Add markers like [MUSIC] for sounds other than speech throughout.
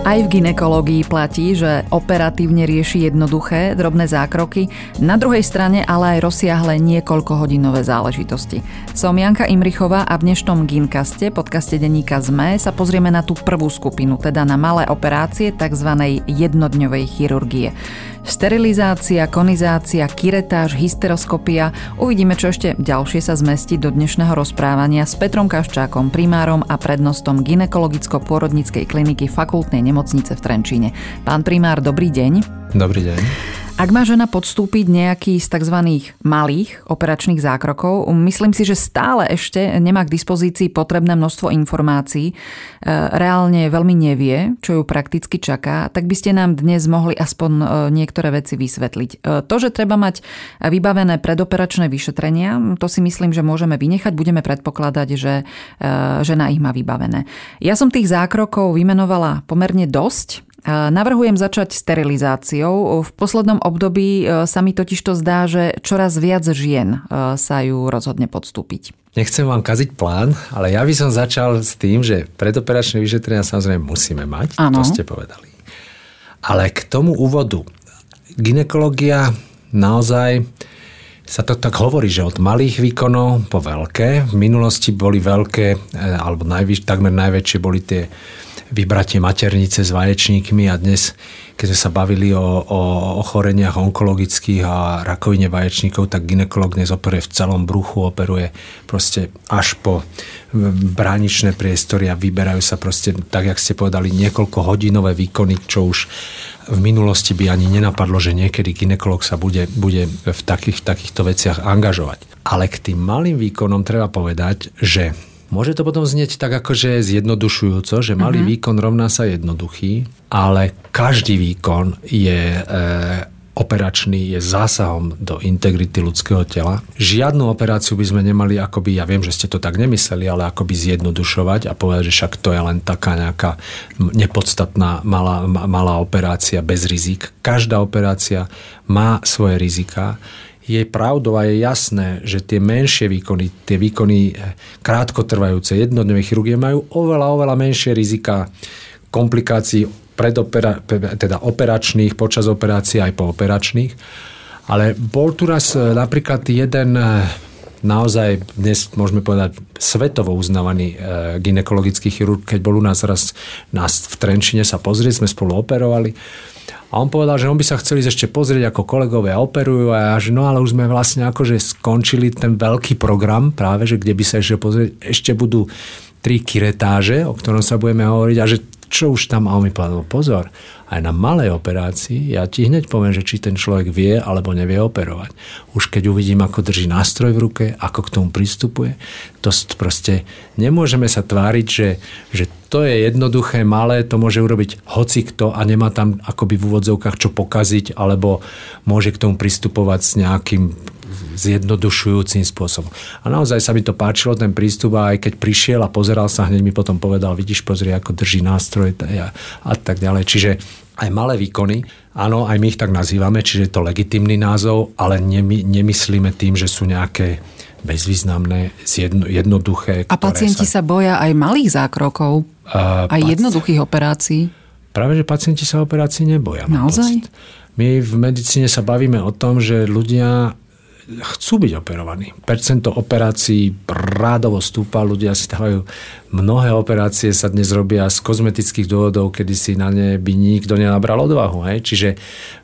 Aj v ginekológii platí, že operatívne rieši jednoduché, drobné zákroky, na druhej strane ale aj rozsiahle niekoľkohodinové záležitosti. Som Janka Imrichová a v dnešnom Ginkaste, podcaste denníka ZME, sa pozrieme na tú prvú skupinu, teda na malé operácie tzv. jednodňovej chirurgie. Sterilizácia, konizácia, kiretáž, hysteroskopia. Uvidíme, čo ešte ďalšie sa zmestí do dnešného rozprávania s Petrom Kaščákom, primárom a prednostom ginekologicko-pôrodnickej kliniky fakultnej nemocnice v Trenčíne. Pán primár, dobrý deň. Dobrý deň. Ak má žena podstúpiť nejaký z tzv. malých operačných zákrokov, myslím si, že stále ešte nemá k dispozícii potrebné množstvo informácií, e, reálne veľmi nevie, čo ju prakticky čaká, tak by ste nám dnes mohli aspoň e, niektoré veci vysvetliť. E, to, že treba mať vybavené predoperačné vyšetrenia, to si myslím, že môžeme vynechať, budeme predpokladať, že žena ich má vybavené. Ja som tých zákrokov vymenovala pomerne dosť, Navrhujem začať sterilizáciou. V poslednom období e, sa mi totiž to zdá, že čoraz viac žien e, sa ju rozhodne podstúpiť. Nechcem vám kaziť plán, ale ja by som začal s tým, že predoperačné vyšetrenia samozrejme musíme mať, ano. to ste povedali. Ale k tomu úvodu. Ginekológia naozaj sa to tak hovorí, že od malých výkonov po veľké. V minulosti boli veľké, e, alebo najvyš, takmer najväčšie boli tie vybratie maternice s vaječníkmi a dnes, keď sme sa bavili o, o ochoreniach onkologických a rakovine vaječníkov, tak ginekolog dnes operuje v celom bruchu, operuje proste až po bráničné priestory a vyberajú sa proste, tak jak ste povedali, niekoľko hodinové výkony, čo už v minulosti by ani nenapadlo, že niekedy ginekolog sa bude, bude v takých, v takýchto veciach angažovať. Ale k tým malým výkonom treba povedať, že Môže to potom znieť tak akože zjednodušujúco, že malý mm-hmm. výkon rovná sa jednoduchý, ale každý výkon je e, operačný, je zásahom do integrity ľudského tela. Žiadnu operáciu by sme nemali akoby, ja viem, že ste to tak nemysleli, ale akoby zjednodušovať a povedať, že však to je len taká nejaká nepodstatná malá, malá operácia bez rizik. Každá operácia má svoje rizika je pravdou a je jasné, že tie menšie výkony, tie výkony eh, krátkotrvajúce, jednodňové chirurgie majú oveľa, oveľa menšie rizika komplikácií predopera, teda operačných, počas operácií aj po operačných. Ale bol tu raz eh, napríklad jeden eh, naozaj dnes môžeme povedať svetovo uznávaný ginekologický chirurg, keď bol u nás raz nás v Trenčine sa pozrieť, sme spolu operovali a on povedal, že on by sa chcel ísť ešte pozrieť, ako kolegovia operujú a ja, že no ale už sme vlastne akože skončili ten veľký program práve, že kde by sa ešte pozrieť, ešte budú tri kiretáže, o ktorom sa budeme hovoriť a že čo už tam, a on mi povedal, pozor, aj na malej operácii, ja ti hneď poviem, že či ten človek vie alebo nevie operovať. Už keď uvidím, ako drží nástroj v ruke, ako k tomu pristupuje, to proste nemôžeme sa tváriť, že, že to je jednoduché, malé, to môže urobiť hoci kto a nemá tam akoby v úvodzovkách čo pokaziť, alebo môže k tomu pristupovať s nejakým zjednodušujúcim spôsobom. A naozaj sa mi to páčilo, ten prístup a aj keď prišiel a pozeral sa, hneď mi potom povedal, vidíš, pozri, ako drží nástroj a, a tak ďalej. Čiže aj malé výkony, áno, aj my ich tak nazývame, čiže je to legitimný názov, ale nemy, nemyslíme tým, že sú nejaké bezvýznamné, jedno, jednoduché. A pacienti sa... sa boja aj malých zákrokov, uh, aj paci... jednoduchých operácií? Práve, že pacienti sa operácií neboja. Naozaj? My v medicíne sa bavíme o tom, že ľudia chcú byť operovaní. Percento operácií rádovo stúpa, ľudia si dávajú mnohé operácie sa dnes robia z kozmetických dôvodov, kedy si na ne by nikto nenabral odvahu. Hej? Čiže e,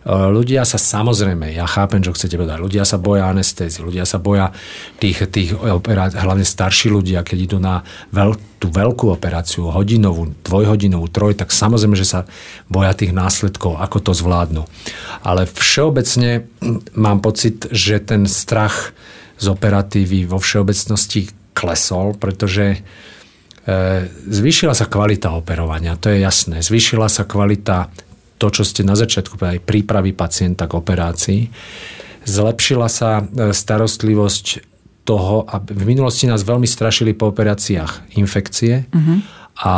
ľudia sa samozrejme, ja chápem, čo chcete povedať, ľudia sa boja anestézy, ľudia sa boja tých, tých operácií, hlavne starší ľudia, keď idú na veľ, tú veľkú operáciu, hodinovú, dvojhodinovú, troj, tak samozrejme, že sa boja tých následkov, ako to zvládnu. Ale všeobecne mám pocit, že ten strach z operatívy vo všeobecnosti klesol, pretože E, zvýšila sa kvalita operovania, to je jasné. Zvýšila sa kvalita to, čo ste na začiatku povedali, prípravy pacienta k operácii. Zlepšila sa e, starostlivosť toho, a v minulosti nás veľmi strašili po operáciách infekcie uh-huh. a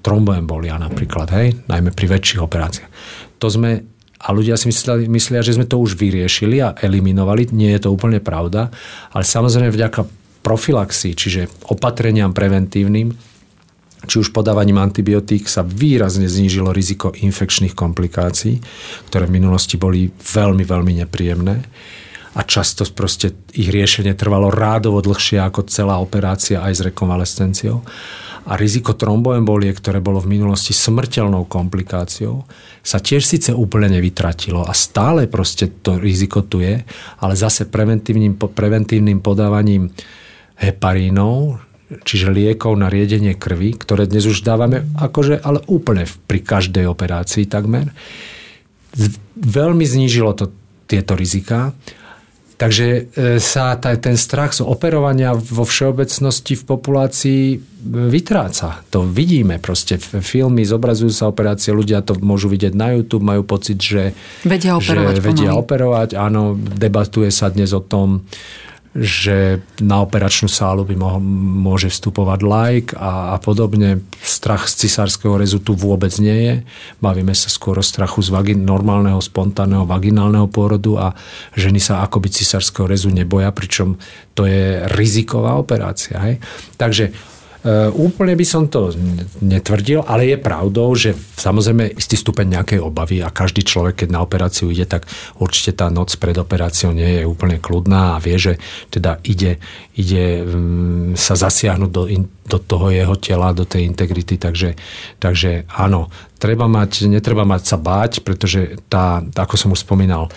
tromboembolia napríklad, hej, najmä pri väčších operáciách. To sme a ľudia si mysleli, myslia, že sme to už vyriešili a eliminovali. Nie je to úplne pravda, ale samozrejme vďaka profilaxii, čiže opatreniam preventívnym, či už podávaním antibiotík sa výrazne znížilo riziko infekčných komplikácií, ktoré v minulosti boli veľmi, veľmi nepríjemné a často proste ich riešenie trvalo rádovo dlhšie ako celá operácia aj s rekonvalescenciou. A riziko tromboembolie, ktoré bolo v minulosti smrteľnou komplikáciou, sa tiež síce úplne nevytratilo a stále proste to riziko tu je, ale zase preventívnym, preventívnym podávaním heparínov, čiže liekov na riedenie krvi, ktoré dnes už dávame akože, ale úplne pri každej operácii takmer. Veľmi znížilo to tieto rizika. Takže e, sa ten strach z operovania vo všeobecnosti v populácii e, vytráca. To vidíme proste. Filmy zobrazujú sa operácie, ľudia to môžu vidieť na YouTube, majú pocit, že vedia operovať. Že vedia operovať. Áno, debatuje sa dnes o tom, že na operačnú sálu by mo- môže vstupovať like a, a podobne. Strach z cisárskeho rezu tu vôbec nie je. Bavíme sa skôr o strachu z vagin- normálneho, spontánneho vaginálneho pôrodu a ženy sa akoby cisárskeho rezu neboja, pričom to je riziková operácia. Hej? Takže úplne by som to netvrdil, ale je pravdou, že samozrejme istý stupeň nejakej obavy a každý človek, keď na operáciu ide, tak určite tá noc pred operáciou nie je úplne kľudná a vie, že teda ide, ide mm, sa zasiahnuť do, do toho jeho tela, do tej integrity, takže, takže áno, treba mať, netreba mať sa báť, pretože tá, ako som už spomínal,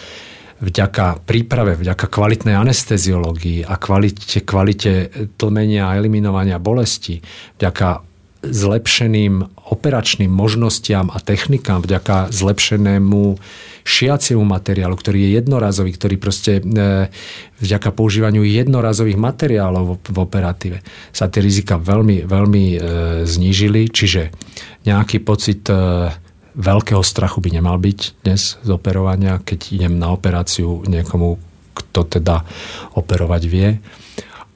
vďaka príprave, vďaka kvalitnej anesteziológii a kvalite, kvalite tlmenia a eliminovania bolesti, vďaka zlepšeným operačným možnostiam a technikám, vďaka zlepšenému šiaciemu materiálu, ktorý je jednorazový, ktorý proste e, vďaka používaniu jednorazových materiálov v operatíve sa tie rizika veľmi, veľmi e, znížili, čiže nejaký pocit e, veľkého strachu by nemal byť dnes z operovania, keď idem na operáciu niekomu, kto teda operovať vie.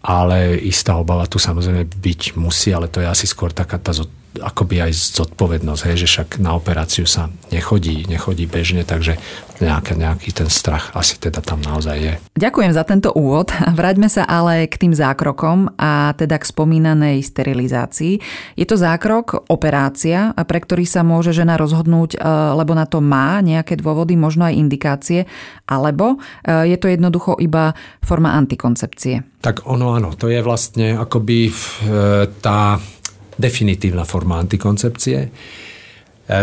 Ale istá obava tu samozrejme byť musí, ale to je asi skôr taká tá akoby aj zodpovednosť, hej, že však na operáciu sa nechodí, nechodí bežne, takže nejaký, nejaký ten strach asi teda tam naozaj je. Ďakujem za tento úvod. [LAUGHS] Vráťme sa ale k tým zákrokom a teda k spomínanej sterilizácii. Je to zákrok, operácia, pre ktorý sa môže žena rozhodnúť, e, lebo na to má nejaké dôvody, možno aj indikácie, alebo e, je to jednoducho iba forma antikoncepcie. Tak ono áno, to je vlastne akoby e, tá definitívna forma antikoncepcie. E,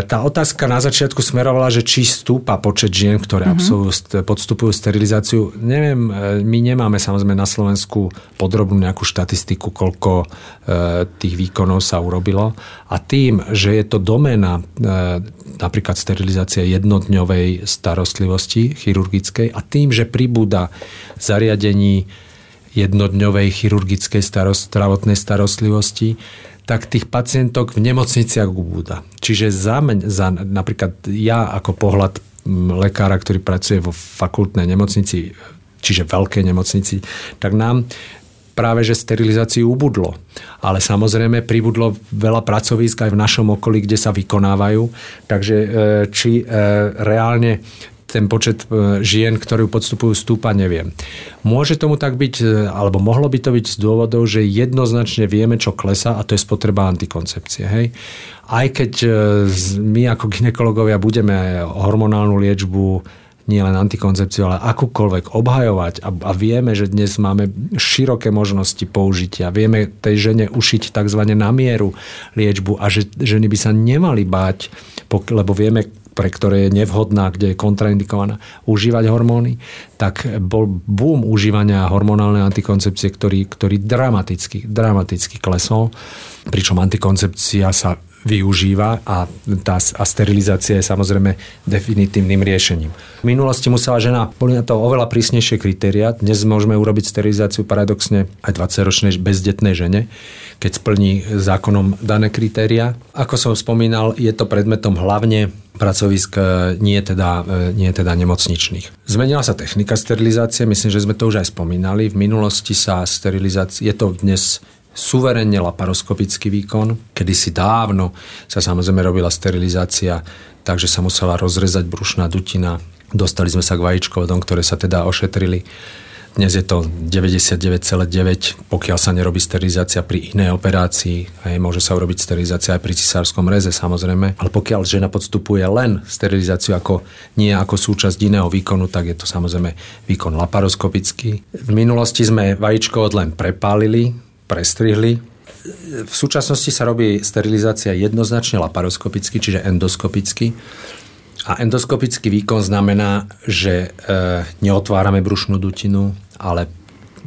tá otázka na začiatku smerovala, že či stúpa počet žien, ktoré mm-hmm. absolvujú, podstupujú sterilizáciu. Neviem, e, my nemáme samozrejme na Slovensku podrobnú nejakú štatistiku, koľko e, tých výkonov sa urobilo. A tým, že je to doména napríklad sterilizácia jednodňovej starostlivosti chirurgickej a tým, že pribúda zariadení jednodňovej chirurgickej starost, starostlivosti, tak tých pacientok v nemocniciach ubúda. Čiže za, za napríklad ja ako pohľad lekára, ktorý pracuje vo fakultnej nemocnici, čiže veľkej nemocnici, tak nám práve že sterilizáciu ubudlo. Ale samozrejme pribudlo veľa pracovísk aj v našom okolí, kde sa vykonávajú. Takže e, či e, reálne ten počet e, žien, ktorú podstupujú, stúpa, neviem. Môže tomu tak byť, e, alebo mohlo by to byť z dôvodov, že jednoznačne vieme, čo klesa a to je spotreba antikoncepcie. Hej? Aj keď e, my ako ginekologovia budeme hormonálnu liečbu nie len antikoncepciu, ale akúkoľvek obhajovať a, a vieme, že dnes máme široké možnosti použitia. Vieme tej žene ušiť tzv. na mieru liečbu a že ženy by sa nemali báť, lebo vieme, pre ktoré je nevhodná, kde je kontraindikovaná užívať hormóny, tak bol boom užívania hormonálnej antikoncepcie, ktorý, ktorý dramaticky, dramaticky klesol, pričom antikoncepcia sa využíva a, tá, a sterilizácia je samozrejme definitívnym riešením. V minulosti musela žena, boli na to oveľa prísnejšie kritéria. Dnes môžeme urobiť sterilizáciu paradoxne aj 20-ročnej bezdetnej žene, keď splní zákonom dané kritéria. Ako som spomínal, je to predmetom hlavne pracovisk e, nie teda, e, nie teda nemocničných. Zmenila sa technika sterilizácie, myslím, že sme to už aj spomínali. V minulosti sa sterilizácia, je to dnes suverenne laparoskopický výkon. Kedysi dávno sa samozrejme robila sterilizácia, takže sa musela rozrezať brušná dutina. Dostali sme sa k vajíčkovodom, ktoré sa teda ošetrili dnes je to 99,9, pokiaľ sa nerobí sterilizácia pri inej operácii. Hej, môže sa urobiť sterilizácia aj pri cisárskom reze, samozrejme. Ale pokiaľ žena podstupuje len sterilizáciu ako, nie ako súčasť iného výkonu, tak je to samozrejme výkon laparoskopický. V minulosti sme vajíčko len prepálili, prestrihli. V súčasnosti sa robí sterilizácia jednoznačne laparoskopicky, čiže endoskopicky. A endoskopický výkon znamená, že e, neotvárame brušnú dutinu, ale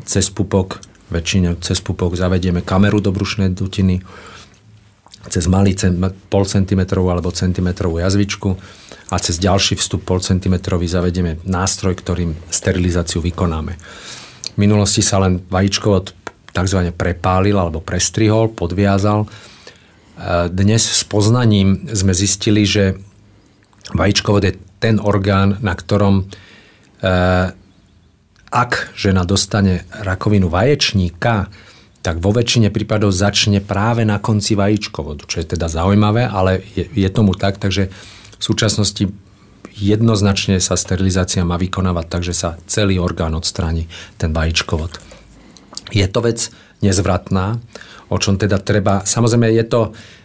cez pupok, väčšine cez pupok zavedieme kameru do brušnej dutiny, cez malý pol centimetrovú alebo centimetrovú jazvičku a cez ďalší vstup pol centimetrový zavedieme nástroj, ktorým sterilizáciu vykonáme. V minulosti sa len vajíčkovod tzv. prepálil alebo prestrihol, podviazal. Dnes s poznaním sme zistili, že vajíčkovod je ten orgán, na ktorom ak žena dostane rakovinu vaječníka, tak vo väčšine prípadov začne práve na konci vajíčkovodu, čo je teda zaujímavé, ale je, je tomu tak, takže v súčasnosti jednoznačne sa sterilizácia má vykonávať takže sa celý orgán odstráni, ten vajíčkovod. Je to vec nezvratná, o čom teda treba... Samozrejme, je to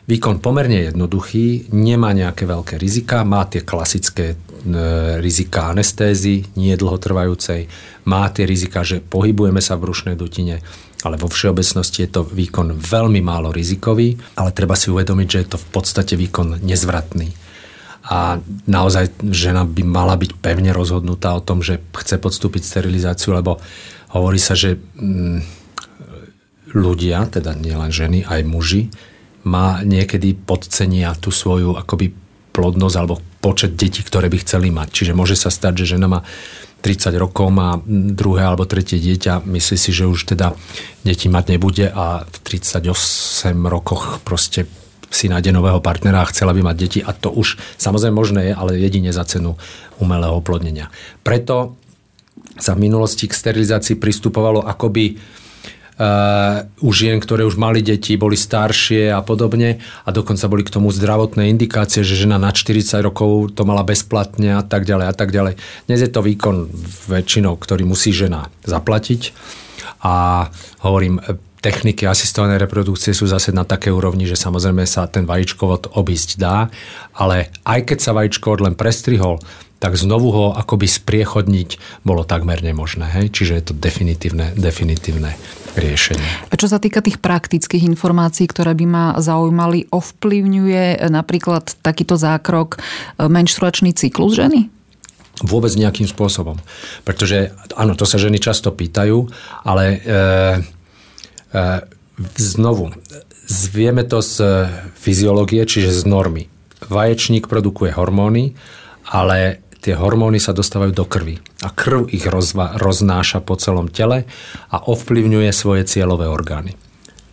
výkon pomerne jednoduchý, nemá nejaké veľké rizika, má tie klasické E, rizika anestézy, nie dlhotrvajúcej, má tie rizika, že pohybujeme sa v brušnej dutine, ale vo všeobecnosti je to výkon veľmi málo rizikový, ale treba si uvedomiť, že je to v podstate výkon nezvratný. A naozaj žena by mala byť pevne rozhodnutá o tom, že chce podstúpiť sterilizáciu, lebo hovorí sa, že mm, ľudia, teda nielen ženy, aj muži, má niekedy podcenia tú svoju akoby plodnosť alebo počet detí, ktoré by chceli mať. Čiže môže sa stať, že žena má 30 rokov, má druhé alebo tretie dieťa, myslí si, že už teda deti mať nebude a v 38 rokoch proste si nájde nového partnera a chcela by mať deti a to už samozrejme možné je, ale jedine za cenu umelého oplodnenia. Preto sa v minulosti k sterilizácii pristupovalo akoby uh, u žien, ktoré už mali deti, boli staršie a podobne a dokonca boli k tomu zdravotné indikácie, že žena na 40 rokov to mala bezplatne a tak ďalej a tak ďalej. Dnes je to výkon väčšinou, ktorý musí žena zaplatiť a hovorím, techniky asistovanej reprodukcie sú zase na také úrovni, že samozrejme sa ten vajíčkovod obísť dá, ale aj keď sa vajíčkovod len prestrihol, tak znovu ho akoby spriechodniť bolo takmer nemožné. Hej? Čiže je to definitívne, definitívne riešenie. A čo sa týka tých praktických informácií, ktoré by ma zaujímali, ovplyvňuje napríklad takýto zákrok e, menštruačný cyklus ženy? Vôbec nejakým spôsobom. Pretože, áno, to sa ženy často pýtajú, ale e, e, znovu, vieme to z fyziológie, čiže z normy. Vaječník produkuje hormóny, ale tie hormóny sa dostávajú do krvi a krv ich rozva, roznáša po celom tele a ovplyvňuje svoje cieľové orgány.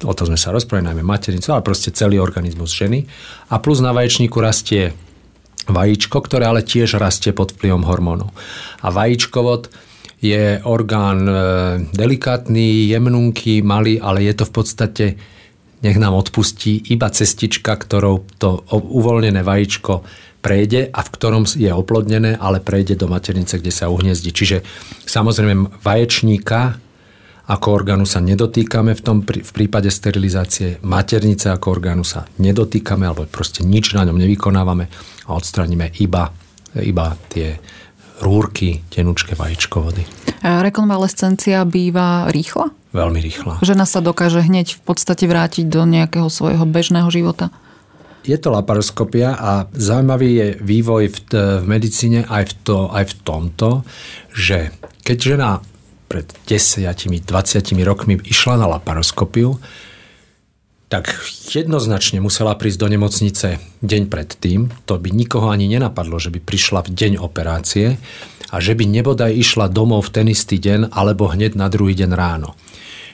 O to sme sa rozprávali, najmä maternicu, ale proste celý organizmus ženy. A plus na vaječníku rastie vajíčko, ktoré ale tiež rastie pod vplyvom hormónov. A vajíčkovod je orgán e, delikátny, jemnunký, malý, ale je to v podstate, nech nám odpustí, iba cestička, ktorou to uvoľnené vajíčko prejde a v ktorom je oplodnené, ale prejde do maternice, kde sa uhniezdi. Čiže samozrejme vaječníka ako orgánu sa nedotýkame v, tom, v prípade sterilizácie, maternice ako orgánu sa nedotýkame alebo proste nič na ňom nevykonávame a odstraníme iba, iba tie rúrky, tenučké vajíčkovody. Rekonvalescencia býva rýchla? Veľmi rýchla. Žena sa dokáže hneď v podstate vrátiť do nejakého svojho bežného života? je to laparoskopia a zaujímavý je vývoj v, v medicíne aj v, to, aj v tomto, že keď žena pred 10, 20 rokmi išla na laparoskopiu, tak jednoznačne musela prísť do nemocnice deň predtým. To by nikoho ani nenapadlo, že by prišla v deň operácie a že by nebodaj išla domov v ten istý deň alebo hneď na druhý deň ráno.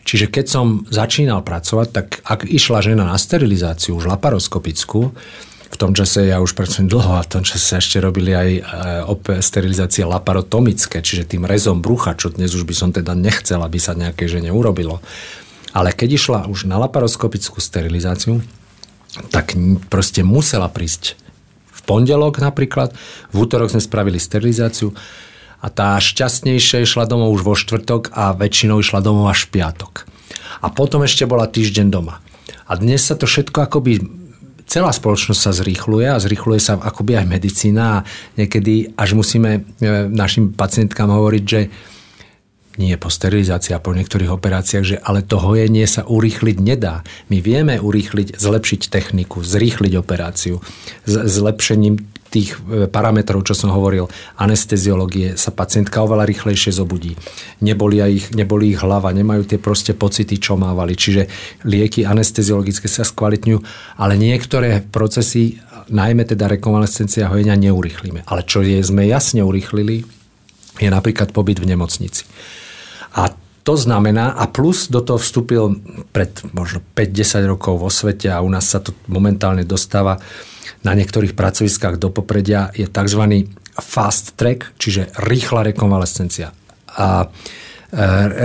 Čiže keď som začínal pracovať, tak ak išla žena na sterilizáciu, už laparoskopickú, v tom čase ja už pracujem dlho a v tom čase sa ešte robili aj e, sterilizácie laparotomické, čiže tým rezom brucha, čo dnes už by som teda nechcel, aby sa nejaké žene urobilo. Ale keď išla už na laparoskopickú sterilizáciu, tak proste musela prísť v pondelok napríklad, v útorok sme spravili sterilizáciu a tá šťastnejšia išla domov už vo štvrtok a väčšinou išla domov až v piatok. A potom ešte bola týždeň doma. A dnes sa to všetko akoby celá spoločnosť sa zrýchluje a zrýchluje sa akoby aj medicína a niekedy až musíme e, našim pacientkám hovoriť, že nie po sterilizácii a po niektorých operáciách, že ale to hojenie sa urýchliť nedá. My vieme urýchliť, zlepšiť techniku, zrýchliť operáciu, s zlepšením tých e, parametrov, čo som hovoril, anesteziológie, sa pacientka oveľa rýchlejšie zobudí. Neboli ich, neboli ich hlava, nemajú tie proste pocity, čo mávali. Čiže lieky anesteziologické sa skvalitňujú, ale niektoré procesy, najmä teda rekonvalescencia hojenia, neurýchlíme. Ale čo je, sme jasne urýchlili, je napríklad pobyt v nemocnici. A to znamená, a plus do toho vstúpil pred možno 5-10 rokov vo svete a u nás sa to momentálne dostáva na niektorých pracoviskách do popredia, je tzv. fast track, čiže rýchla rekonvalescencia. A e,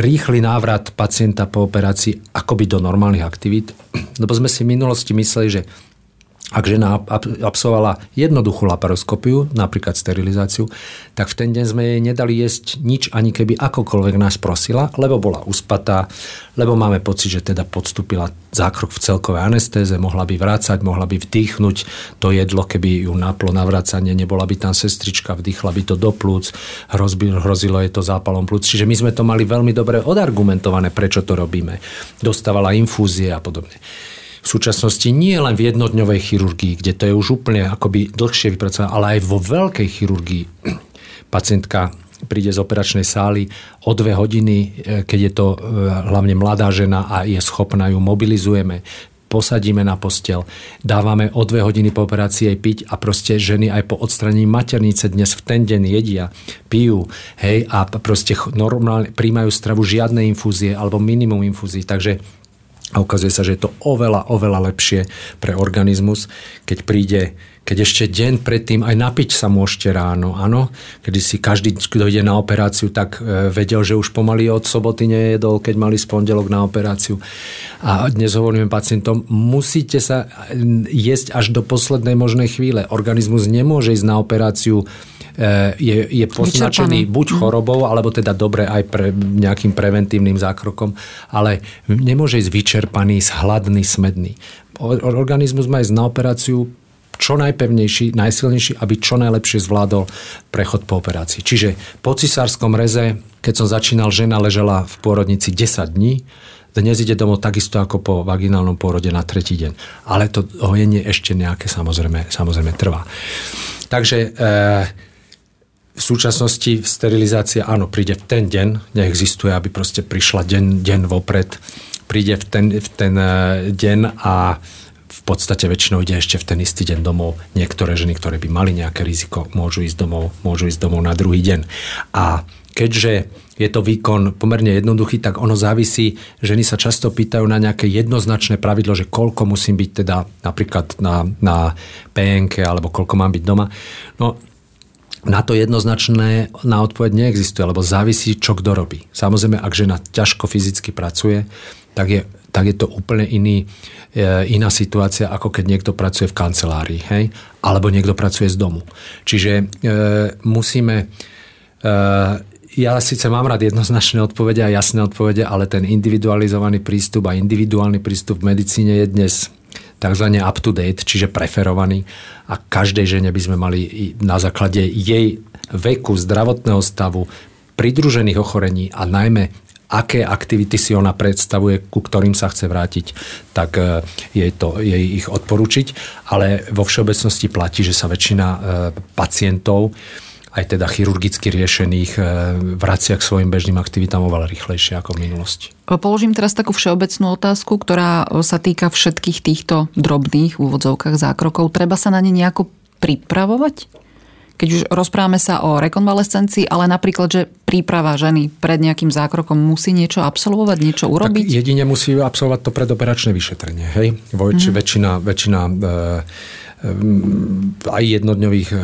rýchly návrat pacienta po operácii akoby do normálnych aktivít. [CLEARS THROAT] Lebo sme si v minulosti mysleli, že ak žena absolvovala jednoduchú laparoskopiu, napríklad sterilizáciu, tak v ten deň sme jej nedali jesť nič, ani keby akokoľvek nás prosila, lebo bola uspatá, lebo máme pocit, že teda podstúpila zákrok v celkovej anestéze, mohla by vrácať, mohla by vdýchnuť to jedlo, keby ju naplo na vracanie, nebola by tam sestrička, vdýchla by to do plúc, hrozilo je to zápalom plúc. Čiže my sme to mali veľmi dobre odargumentované, prečo to robíme. Dostávala infúzie a podobne v súčasnosti nie len v jednodňovej chirurgii, kde to je už úplne akoby dlhšie vypracované, ale aj vo veľkej chirurgii. [CLEARS THROAT] Pacientka príde z operačnej sály o dve hodiny, e, keď je to e, hlavne mladá žena a je schopná, ju mobilizujeme, posadíme na postel, dávame o dve hodiny po operácii jej piť a proste ženy aj po odstranení maternice dnes v ten deň jedia, pijú, hej, a proste normálne príjmajú stravu žiadne infúzie alebo minimum infúzií, takže a ukazuje sa, že je to oveľa, oveľa lepšie pre organizmus, keď príde, keď ešte deň predtým aj napiť sa môžete ráno, áno. Kedy si každý, kto ide na operáciu, tak e, vedel, že už pomaly od soboty nejedol, keď mali spondelok na operáciu. A dnes hovoríme pacientom, musíte sa e, jesť až do poslednej možnej chvíle. Organizmus nemôže ísť na operáciu E, je, je poznačený buď mhm. chorobou, alebo teda dobre aj pre nejakým preventívnym zákrokom, ale nemôže ísť vyčerpaný, hladný, smedný. Organizmus má ísť na operáciu čo najpevnejší, najsilnejší, aby čo najlepšie zvládol prechod po operácii. Čiže po cisárskom reze, keď som začínal, žena ležela v pôrodnici 10 dní, dnes ide domov takisto ako po vaginálnom pôrode na tretí deň. Ale to hojenie ešte nejaké samozrejme, samozrejme trvá. Takže e, v súčasnosti sterilizácia, áno, príde v ten deň, neexistuje, aby proste prišla deň, deň vopred, príde v ten, v ten e, deň a podstate väčšinou ide ešte v ten istý deň domov. Niektoré ženy, ktoré by mali nejaké riziko, môžu ísť domov, môžu ísť domov na druhý deň. A keďže je to výkon pomerne jednoduchý, tak ono závisí, ženy sa často pýtajú na nejaké jednoznačné pravidlo, že koľko musím byť teda napríklad na, na PNK alebo koľko mám byť doma. No na to jednoznačné na odpoveď neexistuje, lebo závisí, čo kto robí. Samozrejme, ak žena ťažko fyzicky pracuje, tak je, tak je to úplne iný, e, iná situácia, ako keď niekto pracuje v kancelárii, hej? alebo niekto pracuje z domu. Čiže e, musíme... E, ja síce mám rád jednoznačné odpovede a jasné odpovede, ale ten individualizovaný prístup a individuálny prístup v medicíne je dnes tzv. up to date, čiže preferovaný a každej žene by sme mali na základe jej veku, zdravotného stavu, pridružených ochorení a najmä aké aktivity si ona predstavuje, ku ktorým sa chce vrátiť, tak e, jej, to, jej ich odporučiť. Ale vo všeobecnosti platí, že sa väčšina e, pacientov aj teda chirurgicky riešených e, vracia k svojim bežným aktivitám oveľa rýchlejšie ako v minulosti. Položím teraz takú všeobecnú otázku, ktorá sa týka všetkých týchto drobných úvodzovkách zákrokov. Treba sa na ne nejako pripravovať? Keď už rozprávame sa o rekonvalescencii, ale napríklad, že príprava ženy pred nejakým zákrokom musí niečo absolvovať, niečo urobiť? Tak jedine musí absolvovať to predoperačné vyšetrenie. Hej? Vojči, mm-hmm. Väčšina, väčšina e, aj jednodňových e,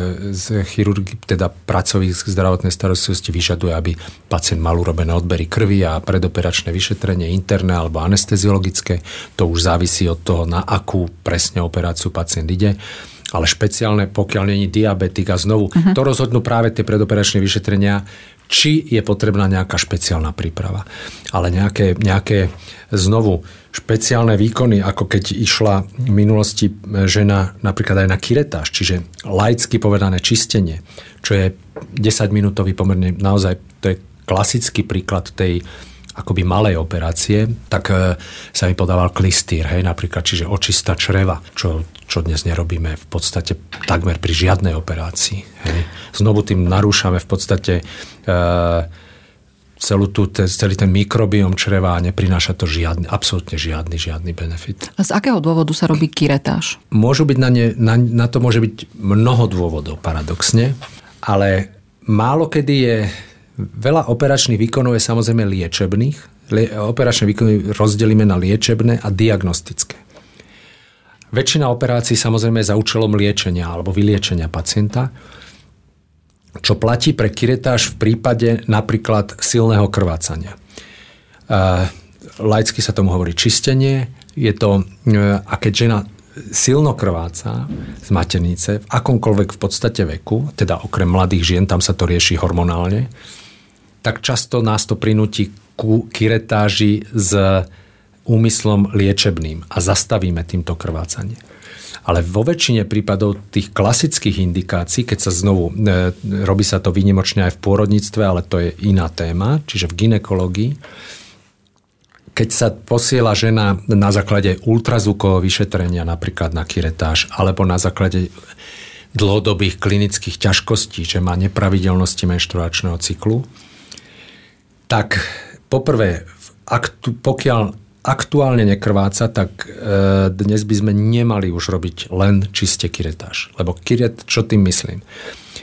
chirurgi, teda pracových zdravotnej starostlivosti vyžaduje, aby pacient mal urobené odbery krvi a predoperačné vyšetrenie interné alebo anesteziologické. To už závisí od toho, na akú presne operáciu pacient ide ale špeciálne, pokiaľ není diabetik a znovu, uh-huh. to rozhodnú práve tie predoperačné vyšetrenia, či je potrebná nejaká špeciálna príprava. Ale nejaké, nejaké znovu špeciálne výkony, ako keď išla v minulosti žena napríklad aj na kiretáž, čiže laicky povedané čistenie, čo je 10-minútový pomerne naozaj, to je klasický príklad tej akoby malej operácie, tak e, sa mi podával klistýr, hej, napríklad, čiže očista čreva, čo, čo dnes nerobíme v podstate takmer pri žiadnej operácii. Hej. Znovu tým narúšame v podstate e, celú tú, celý ten mikrobiom čreva a neprináša to žiadny, absolútne žiadny, žiadny benefit. A z akého dôvodu sa robí kiretáž? Môžu byť na, ne, na, na to môže byť mnoho dôvodov, paradoxne, ale málo kedy je Veľa operačných výkonov je samozrejme liečebných. Operačné výkony rozdelíme na liečebné a diagnostické. Väčšina operácií samozrejme je za účelom liečenia alebo vyliečenia pacienta, čo platí pre kiretáž v prípade napríklad silného krvácania. Laicky sa tomu hovorí čistenie. Je to, a keď žena silno krváca z maternice v akomkoľvek v podstate veku, teda okrem mladých žien, tam sa to rieši hormonálne, tak často nás to prinúti ku kiretáži s úmyslom liečebným a zastavíme týmto krvácanie. Ale vo väčšine prípadov tých klasických indikácií, keď sa znovu, e, robí sa to výnimočne aj v pôrodníctve, ale to je iná téma, čiže v ginekológii, keď sa posiela žena na základe ultrazvukového vyšetrenia, napríklad na kiretáž, alebo na základe dlhodobých klinických ťažkostí, že má nepravidelnosti menštruačného cyklu, tak poprvé, aktu, pokiaľ aktuálne nekrváca, tak e, dnes by sme nemali už robiť len čiste kiretáž. Lebo kiret, čo tým myslím?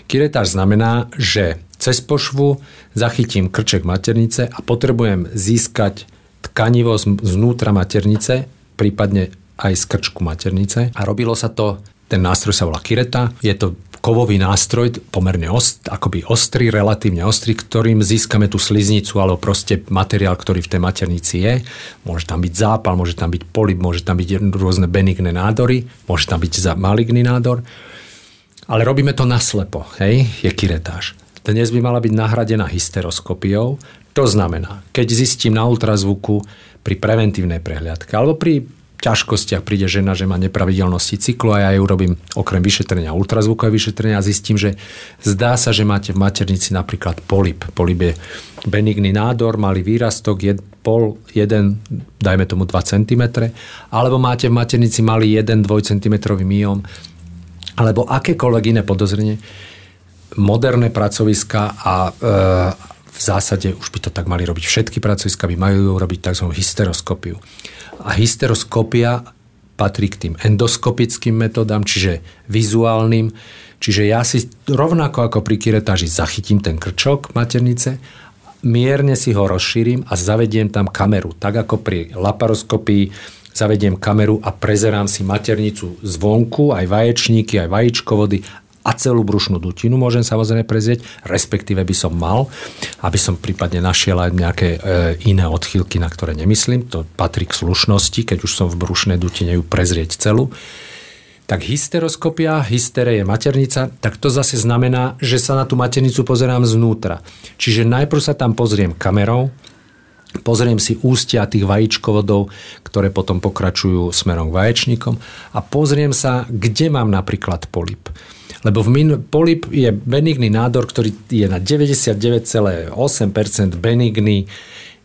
Kiretáž znamená, že cez pošvu zachytím krček maternice a potrebujem získať tkanivo znútra maternice, prípadne aj z krčku maternice. A robilo sa to, ten nástroj sa volá kireta, je to kovový nástroj, pomerne ost, akoby ostrý, relatívne ostrý, ktorým získame tú sliznicu alebo proste materiál, ktorý v tej maternici je. Môže tam byť zápal, môže tam byť polip, môže tam byť rôzne benigné nádory, môže tam byť maligný nádor. Ale robíme to naslepo, hej, je kiretáž. Dnes by mala byť nahradená hysteroskopiou, to znamená, keď zistím na ultrazvuku pri preventívnej prehliadke alebo pri ťažkostiach príde žena, že má nepravidelnosti cyklu a ja ju robím okrem vyšetrenia ultrazvukové vyšetrenia a zistím, že zdá sa, že máte v maternici napríklad polip. Polip je benigný nádor, malý výrastok, jed, pol, jeden, dajme tomu 2 cm, alebo máte v maternici malý 1-2 cm myom, alebo akékoľvek iné podozrenie. Moderné pracoviska a e, v zásade už by to tak mali robiť všetky pracoviska, by majú robiť tzv. hysteroskopiu. A hysteroskopia patrí k tým endoskopickým metodám, čiže vizuálnym. Čiže ja si rovnako ako pri kiretáži zachytím ten krčok maternice, mierne si ho rozšírim a zavediem tam kameru. Tak ako pri laparoskopii zavediem kameru a prezerám si maternicu zvonku, aj vaječníky, aj vajíčkovody a celú brušnú dutinu môžem samozrejme prezrieť, respektíve by som mal, aby som prípadne našiel aj nejaké e, iné odchýlky, na ktoré nemyslím. To patrí k slušnosti, keď už som v brušnej dutine ju prezrieť celú. Tak hysteroskopia, hystere je maternica, tak to zase znamená, že sa na tú maternicu pozerám znútra. Čiže najprv sa tam pozriem kamerou, Pozriem si ústia tých vajíčkovodov, ktoré potom pokračujú smerom k vaječníkom a pozriem sa, kde mám napríklad polip. Lebo v min- polip je benigný nádor, ktorý je na 99,8% benigný,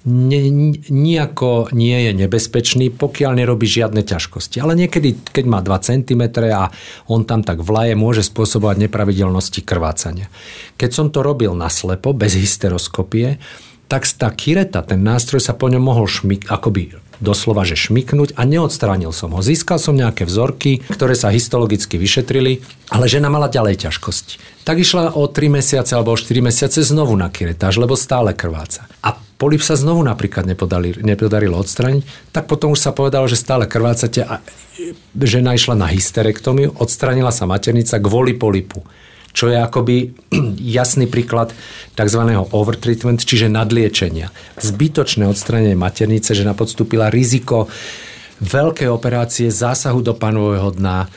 ne, nijako nie je nebezpečný, pokiaľ nerobí žiadne ťažkosti. Ale niekedy, keď má 2 cm a on tam tak vlaje, môže spôsobovať nepravidelnosti krvácania. Keď som to robil naslepo, bez hysteroskopie, tak tá kireta, ten nástroj sa po ňom mohol šmik, akoby doslova, že šmiknúť a neodstránil som ho. Získal som nejaké vzorky, ktoré sa histologicky vyšetrili, ale žena mala ďalej ťažkosti. Tak išla o 3 mesiace alebo o 4 mesiace znovu na kiretáž, lebo stále krváca. A polip sa znovu napríklad nepodali, nepodarilo odstraniť, tak potom už sa povedalo, že stále krvácate a žena išla na hysterektomiu, odstranila sa maternica kvôli polipu čo je akoby [CLEARS THROAT] jasný príklad tzv. overtreatment, čiže nadliečenia. Zbytočné odstranenie maternice, že podstúpila riziko veľké operácie, zásahu do panového dna,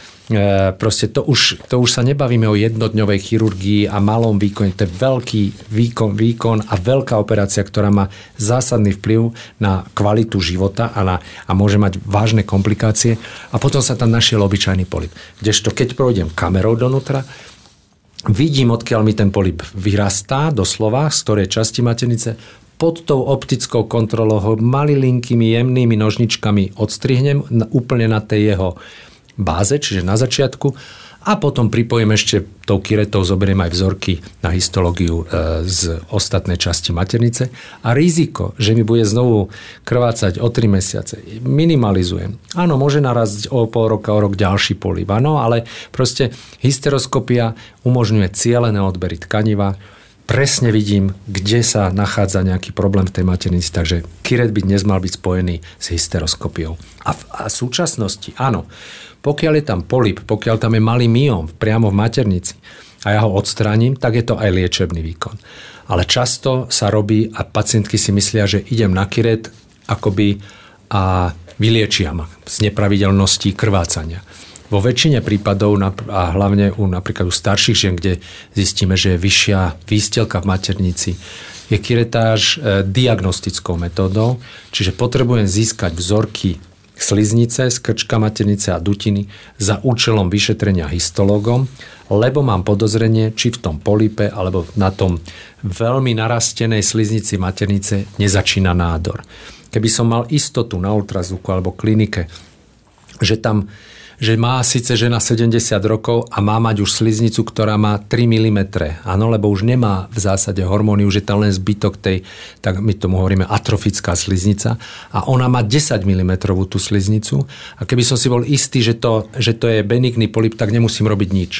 proste to už, to už sa nebavíme o jednodňovej chirurgii a malom výkone. To je veľký výkon, výkon a veľká operácia, ktorá má zásadný vplyv na kvalitu života a, na, a môže mať vážne komplikácie. A potom sa tam našiel obyčajný polip. Kdežto keď projdem kamerou donútra, vidím, odkiaľ mi ten polip vyrastá doslova, z ktorej časti maternice, pod tou optickou kontrolou ho malilinkými jemnými nožničkami odstrihnem úplne na tej jeho báze, čiže na začiatku a potom pripojím ešte tou kiretou, zoberiem aj vzorky na histológiu e, z ostatnej časti maternice a riziko, že mi bude znovu krvácať o 3 mesiace, minimalizujem. Áno, môže narazť o pol roka, o rok ďalší políp, áno, ale proste hysteroskopia umožňuje cieľené odbery tkaniva, presne vidím, kde sa nachádza nejaký problém v tej maternici, takže kiret by dnes mal byť spojený s hysteroskopiou. A v, a súčasnosti, áno, pokiaľ je tam polip, pokiaľ tam je malý myom priamo v maternici a ja ho odstránim, tak je to aj liečebný výkon. Ale často sa robí a pacientky si myslia, že idem na kiret akoby a vyliečia ma z nepravidelnosti krvácania. Vo väčšine prípadov, a hlavne u napríklad u starších žien, kde zistíme, že je vyššia výstelka v maternici, je kiretáž e, diagnostickou metódou, čiže potrebujem získať vzorky sliznice, skrčka maternice a dutiny za účelom vyšetrenia histológom, lebo mám podozrenie, či v tom polipe alebo na tom veľmi narastenej sliznici maternice nezačína nádor. Keby som mal istotu na ultrazvuku alebo klinike, že tam že má síce žena 70 rokov a má mať už sliznicu, ktorá má 3 mm. Áno, lebo už nemá v zásade hormóny, už je tam len zbytok tej, tak my tomu hovoríme atrofická sliznica a ona má 10 mm tú sliznicu a keby som si bol istý, že to, že to je benigný polip, tak nemusím robiť nič.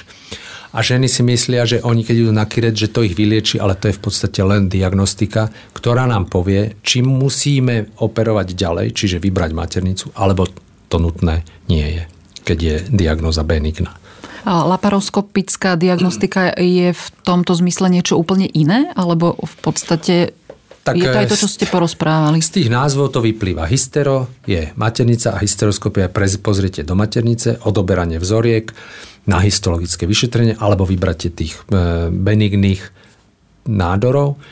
A ženy si myslia, že oni keď idú na kiret, že to ich vylieči, ale to je v podstate len diagnostika, ktorá nám povie, či musíme operovať ďalej, čiže vybrať maternicu, alebo to nutné nie je keď je diagnoza benigná. Laparoskopická diagnostika je v tomto zmysle niečo úplne iné? Alebo v podstate tak je to aj to, čo ste porozprávali? Z tých názvov to vyplýva. Hystero je maternica a hysteroskopia pozriete do maternice, odoberanie vzoriek na histologické vyšetrenie alebo vybratie tých e, benigných nádorov.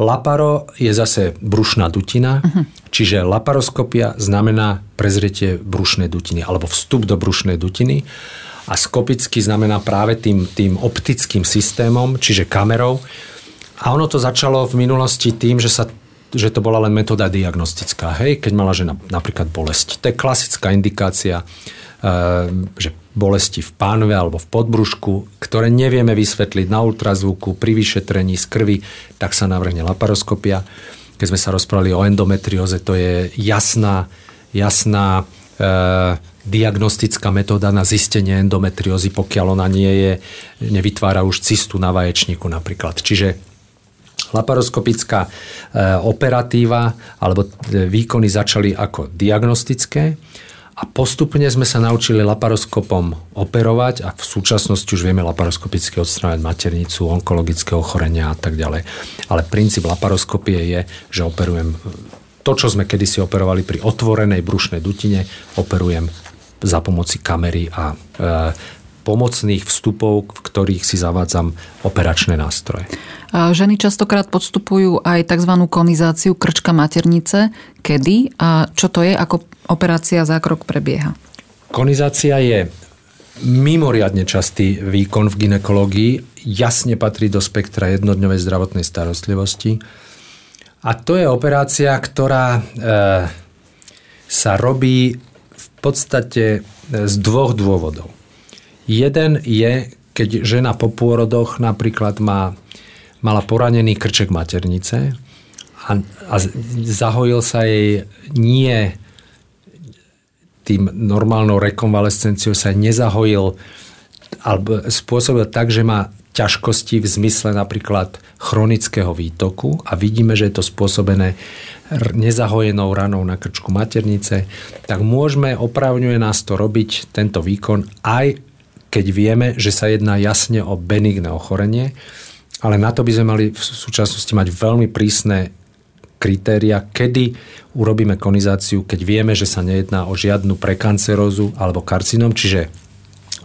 Laparo je zase brušná dutina, uh-huh. čiže laparoskopia znamená prezretie brušnej dutiny alebo vstup do brušnej dutiny a skopicky znamená práve tým, tým optickým systémom, čiže kamerou. A ono to začalo v minulosti tým, že sa že to bola len metóda diagnostická. Hej, keď mala žena napríklad bolesť. To je klasická indikácia, eh, že bolesti v pánve alebo v podbrušku, ktoré nevieme vysvetliť na ultrazvuku, pri vyšetrení z krvi, tak sa navrhne laparoskopia. Keď sme sa rozprávali o endometrióze, to je jasná jasná e, diagnostická metóda na zistenie endometriózy, pokiaľ ona nie je, nevytvára už cystu na vaječníku napríklad. Čiže laparoskopická e, operatíva alebo e, výkony začali ako diagnostické a postupne sme sa naučili laparoskopom operovať a v súčasnosti už vieme laparoskopicky odstráňať maternicu, onkologické ochorenia a tak ďalej. Ale princíp laparoskopie je, že operujem to, čo sme kedysi operovali pri otvorenej brušnej dutine, operujem za pomoci kamery a e, pomocných vstupov, v ktorých si zavádzam operačné nástroje. Ženy častokrát podstupujú aj tzv. konizáciu krčka maternice. Kedy a čo to je, ako operácia zákrok prebieha? Konizácia je mimoriadne častý výkon v ginekológii, jasne patrí do spektra jednodňovej zdravotnej starostlivosti. A to je operácia, ktorá e, sa robí v podstate e, z dvoch dôvodov. Jeden je, keď žena po pôrodoch napríklad má, mala poranený krček maternice a, a zahojil sa jej nie tým normálnou rekonvalescenciou sa nezahojil alebo spôsobil tak, že má ťažkosti v zmysle napríklad chronického výtoku a vidíme, že je to spôsobené nezahojenou ranou na krčku maternice, tak môžeme, opravňuje nás to robiť tento výkon aj keď vieme, že sa jedná jasne o benigné ochorenie, ale na to by sme mali v súčasnosti mať veľmi prísne kritéria, kedy urobíme konizáciu, keď vieme, že sa nejedná o žiadnu prekancerózu alebo karcinom, čiže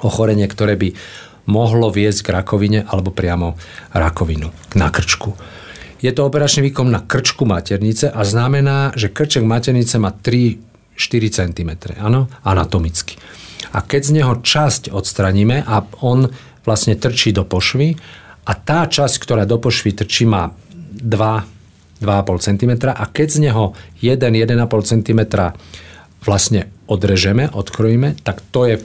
ochorenie, ktoré by mohlo viesť k rakovine alebo priamo rakovinu na krčku. Je to operačný výkon na krčku maternice a znamená, že krček maternice má 3-4 cm, áno, anatomicky. A keď z neho časť odstraníme a on vlastne trčí do pošvy a tá časť, ktorá do pošvy trčí, má 2, 2,5 cm a keď z neho 1-1,5 cm vlastne odrežeme, odkrojíme, tak to je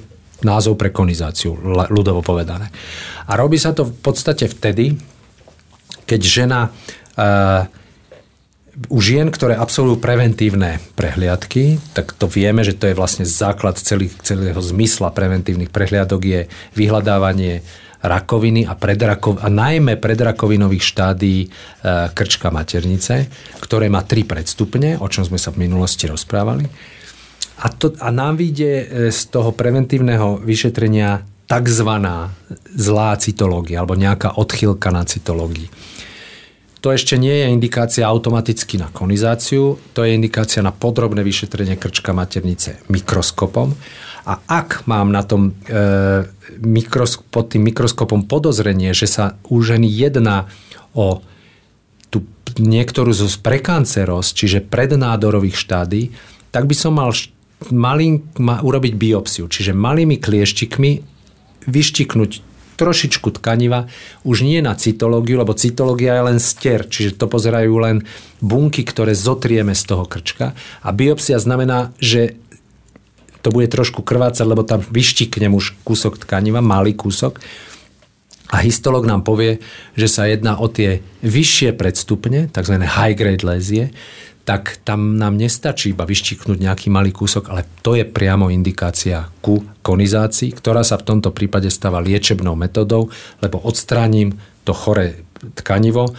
názov pre konizáciu, ľudovo povedané. A robí sa to v podstate vtedy, keď žena uh, u žien, ktoré absolvujú preventívne prehliadky, tak to vieme, že to je vlastne základ celých, celého zmysla preventívnych prehliadok je vyhľadávanie rakoviny a, predrakov, a najmä predrakovinových štádí e, krčka maternice, ktoré má tri predstupne, o čom sme sa v minulosti rozprávali. A, to, a nám vyjde e, z toho preventívneho vyšetrenia tzv. zlá cytológia alebo nejaká odchylka na cytológii. To ešte nie je indikácia automaticky na konizáciu, to je indikácia na podrobné vyšetrenie krčka maternice mikroskopom. A ak mám na tom e, mikros, pod tým mikroskopom podozrenie, že sa u ženy jedná o tú niektorú zo prekanceros, čiže prednádorových štádí, tak by som mal malým, ma, urobiť biopsiu, čiže malými klieštikmi vyštiknúť trošičku tkaniva, už nie na cytológiu, lebo cytológia je len ster, čiže to pozerajú len bunky, ktoré zotrieme z toho krčka. A biopsia znamená, že to bude trošku krvácať, lebo tam vyštiknem už kúsok tkaniva, malý kúsok. A histolog nám povie, že sa jedná o tie vyššie predstupne, tzv. high grade lézie, tak tam nám nestačí iba vyštiknúť nejaký malý kúsok, ale to je priamo indikácia ku konizácii, ktorá sa v tomto prípade stáva liečebnou metodou, lebo odstránim to chore tkanivo.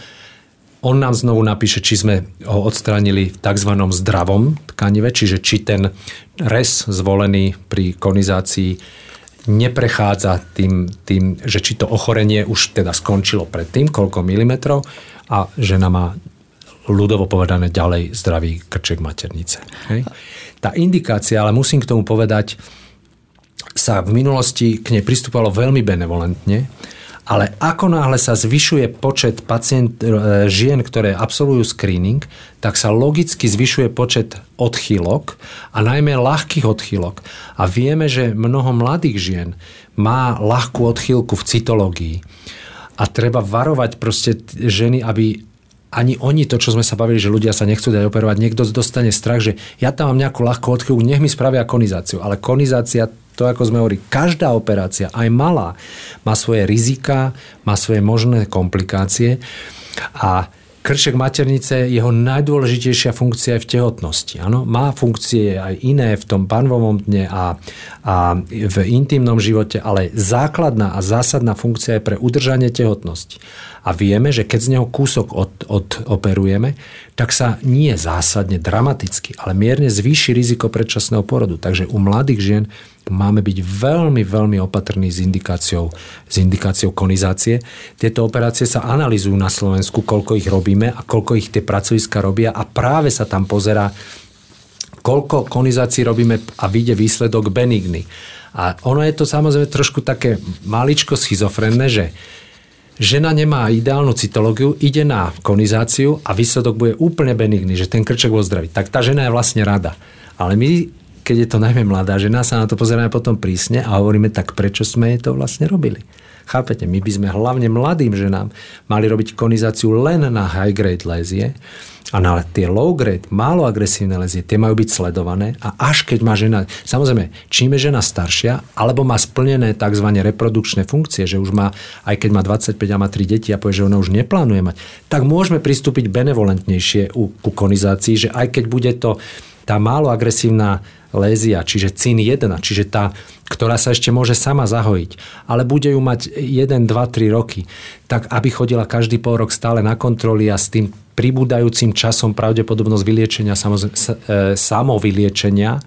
On nám znovu napíše, či sme ho odstránili v tzv. zdravom tkanive, čiže či ten res zvolený pri konizácii neprechádza tým, tým, že či to ochorenie už teda skončilo predtým, koľko milimetrov a žena má ľudovo povedané ďalej zdravý krček maternice. Hej. Tá indikácia, ale musím k tomu povedať, sa v minulosti k nej pristúpalo veľmi benevolentne, ale ako náhle sa zvyšuje počet pacient, e, žien, ktoré absolvujú screening, tak sa logicky zvyšuje počet odchýlok a najmä ľahkých odchýlok. A vieme, že mnoho mladých žien má ľahkú odchýlku v cytológii. A treba varovať proste ženy, aby ani oni, to, čo sme sa bavili, že ľudia sa nechcú dať operovať, niekto dostane strach, že ja tam mám nejakú ľahkú odchýlku, nech mi spravia konizáciu. Ale konizácia, to ako sme hovorili, každá operácia, aj malá, má svoje rizika, má svoje možné komplikácie a krček maternice, jeho najdôležitejšia funkcia je v tehotnosti. Ano? Má funkcie aj iné v tom panvovom dne a, a v intimnom živote, ale základná a zásadná funkcia je pre udržanie tehotnosti a vieme, že keď z neho kúsok od, odoperujeme, tak sa nie zásadne dramaticky, ale mierne zvýši riziko predčasného porodu. Takže u mladých žien máme byť veľmi, veľmi opatrní s indikáciou, s indikáciou konizácie. Tieto operácie sa analýzujú na Slovensku, koľko ich robíme a koľko ich tie pracoviska robia a práve sa tam pozera, koľko konizácií robíme a vyjde výsledok benigny. A ono je to samozrejme trošku také maličko schizofrenné, že žena nemá ideálnu cytológiu, ide na konizáciu a výsledok bude úplne benigný, že ten krček bol zdravý. Tak tá žena je vlastne rada. Ale my, keď je to najmä mladá žena, sa na to pozeráme potom prísne a hovoríme, tak prečo sme jej to vlastne robili. Chápete, my by sme hlavne mladým ženám mali robiť konizáciu len na high grade lézie, a na tie low grade, málo agresívne lezie, tie majú byť sledované a až keď má žena, samozrejme, čím je žena staršia, alebo má splnené tzv. reprodukčné funkcie, že už má, aj keď má 25 a má 3 deti a povie, že ona už neplánuje mať, tak môžeme pristúpiť benevolentnejšie ku konizácii, že aj keď bude to tá málo agresívna lézia, čiže CIN 1, čiže tá, ktorá sa ešte môže sama zahojiť, ale bude ju mať 1, 2, 3 roky, tak aby chodila každý pol rok stále na kontroly a s tým pribúdajúcim časom pravdepodobnosť vyliečenia, samozrejme, samovyliečenia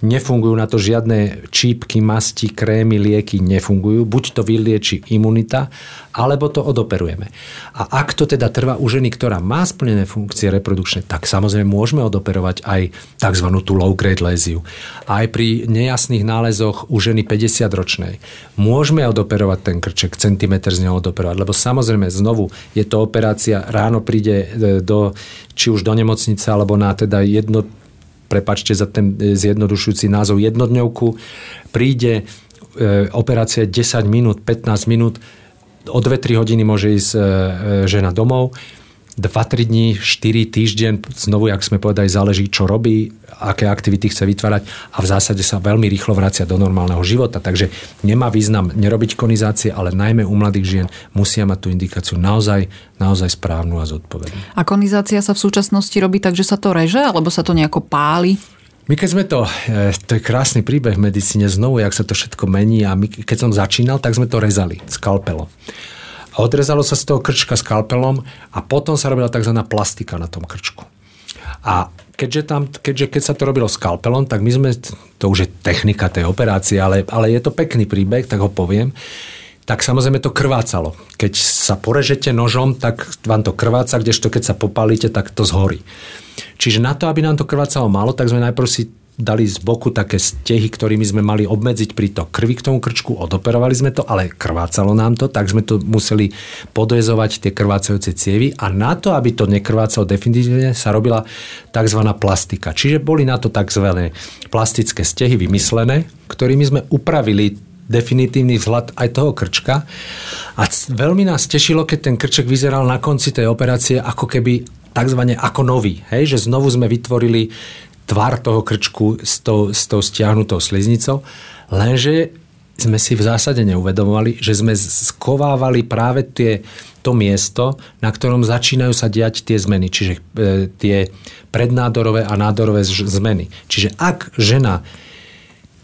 nefungujú na to žiadne čípky, masti, krémy, lieky, nefungujú. Buď to vylieči imunita, alebo to odoperujeme. A ak to teda trvá u ženy, ktorá má splnené funkcie reprodukčné, tak samozrejme môžeme odoperovať aj tzv. tú low grade léziu. Aj pri nejasných nálezoch u ženy 50 ročnej môžeme odoperovať ten krček, centimetr z neho odoperovať, lebo samozrejme znovu je to operácia, ráno príde e, do, či už do nemocnice, alebo na teda jedno, prepačte za ten e, zjednodušujúci názov, jednodňovku, príde e, operácia 10 minút, 15 minút, o 2-3 hodiny môže ísť e, žena domov, 2-3 dní, 4 týždeň, znovu, jak sme povedali, záleží, čo robí, aké aktivity chce vytvárať a v zásade sa veľmi rýchlo vracia do normálneho života. Takže nemá význam nerobiť konizácie, ale najmä u mladých žien musia mať tú indikáciu naozaj, naozaj správnu a zodpovednú. A konizácia sa v súčasnosti robí tak, že sa to reže, alebo sa to nejako páli? My keď sme to, e, to je krásny príbeh v medicíne znovu, jak sa to všetko mení a my keď som začínal, tak sme to rezali skalpelom. Odrezalo sa z toho krčka skalpelom a potom sa robila tzv. plastika na tom krčku. A keďže, tam, keďže keď sa to robilo skalpelom, tak my sme, to už je technika tej operácie, ale, ale je to pekný príbeh, tak ho poviem, tak samozrejme to krvácalo. Keď sa porežete nožom, tak vám to krváca, kdežto keď sa popálite, tak to zhorí. Čiže na to, aby nám to krvácalo málo, tak sme najprv si dali z boku také stehy, ktorými sme mali obmedziť prítok krvi k tomu krčku, odoperovali sme to, ale krvácalo nám to, tak sme to museli podvezovať tie krvácajúce cievy a na to, aby to nekrvácalo definitívne, sa robila tzv. plastika. Čiže boli na to tzv. plastické stehy vymyslené, ktorými sme upravili definitívny vzhľad aj toho krčka. A veľmi nás tešilo, keď ten krček vyzeral na konci tej operácie ako keby tzv. ako nový. Hej? Že znovu sme vytvorili tvar toho krčku s tou, s tou stiahnutou sliznicou, lenže sme si v zásade neuvedomovali, že sme skovávali práve tie, to miesto, na ktorom začínajú sa diať tie zmeny, čiže e, tie prednádorové a nádorové zmeny. Čiže ak žena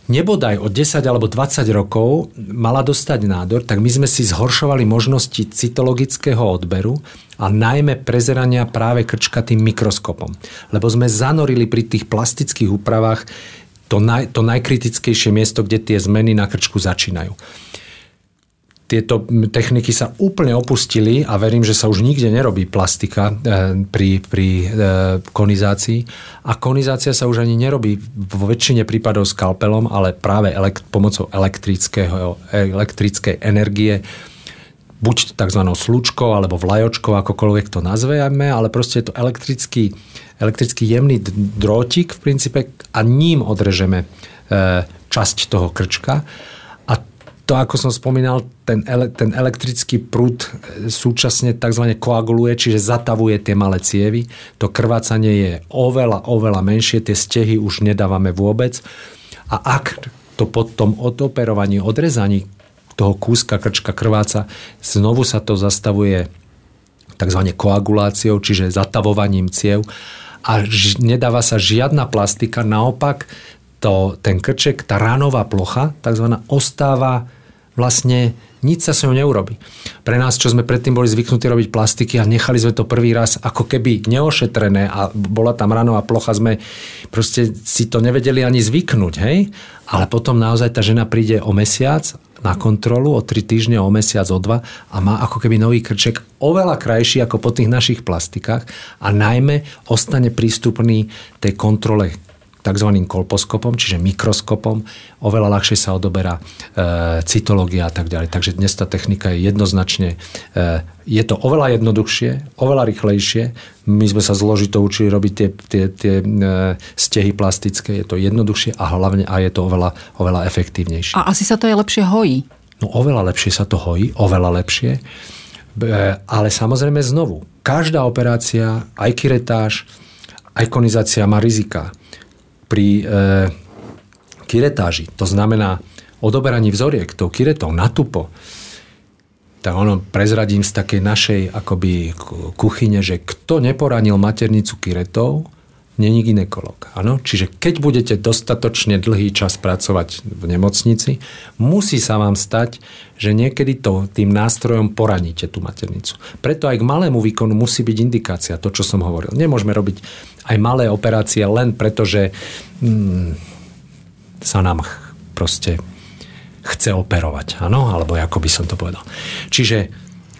nebodaj o 10 alebo 20 rokov mala dostať nádor, tak my sme si zhoršovali možnosti cytologického odberu a najmä prezerania práve krčka tým mikroskopom. Lebo sme zanorili pri tých plastických úpravách to, naj, to najkritickejšie miesto, kde tie zmeny na krčku začínajú tieto techniky sa úplne opustili a verím, že sa už nikde nerobí plastika eh, pri, pri eh, konizácii. A konizácia sa už ani nerobí vo väčšine prípadov skalpelom, ale práve elekt- pomocou elektrickej energie buď tzv. slučkou alebo vlajočkou, akokoľvek to nazveme, ale proste je to elektrický, elektrický jemný drótik v princípe a ním odrežeme eh, časť toho krčka to, ako som spomínal, ten, ele, ten elektrický prúd e, súčasne tzv. koaguluje, čiže zatavuje tie malé cievy. To krvácanie je oveľa, oveľa menšie, tie stehy už nedávame vôbec. A ak to po tom odoperovaní, odrezaní toho kúska krčka krváca, znovu sa to zastavuje tzv. koaguláciou, čiže zatavovaním ciev a nedáva sa žiadna plastika, naopak to, ten krček, tá ránová plocha, tzv. ostáva vlastne nič sa s ňou neurobi. Pre nás, čo sme predtým boli zvyknutí robiť plastiky a nechali sme to prvý raz ako keby neošetrené a bola tam ranová plocha, sme proste si to nevedeli ani zvyknúť, hej? Ale potom naozaj tá žena príde o mesiac na kontrolu, o tri týždne, o mesiac, o dva a má ako keby nový krček oveľa krajší ako po tých našich plastikách a najmä ostane prístupný tej kontrole tzv. kolposkopom, čiže mikroskopom. Oveľa ľahšie sa odoberá e, cytológia a tak ďalej. Takže dnes tá technika je jednoznačne, e, je to oveľa jednoduchšie, oveľa rýchlejšie. My sme sa zložito učili robiť tie, tie, tie e, stehy plastické, je to jednoduchšie a hlavne a je to oveľa, oveľa efektívnejšie. A asi sa to aj lepšie hojí. No oveľa lepšie sa to hojí, oveľa lepšie. E, ale samozrejme znovu, každá operácia, aj kiretáž, aj konizácia má rizika pri e, kiretáži, to znamená odoberaní vzoriek tou kiretou na tupo, tak ono prezradím z takej našej akoby kuchyne, že kto neporanil maternicu kiretou, není ginekolog. Ano? Čiže keď budete dostatočne dlhý čas pracovať v nemocnici, musí sa vám stať, že niekedy to tým nástrojom poraníte tú maternicu. Preto aj k malému výkonu musí byť indikácia, to, čo som hovoril. Nemôžeme robiť aj malé operácie len preto, že hmm, sa nám proste chce operovať, áno, alebo ako by som to povedal. Čiže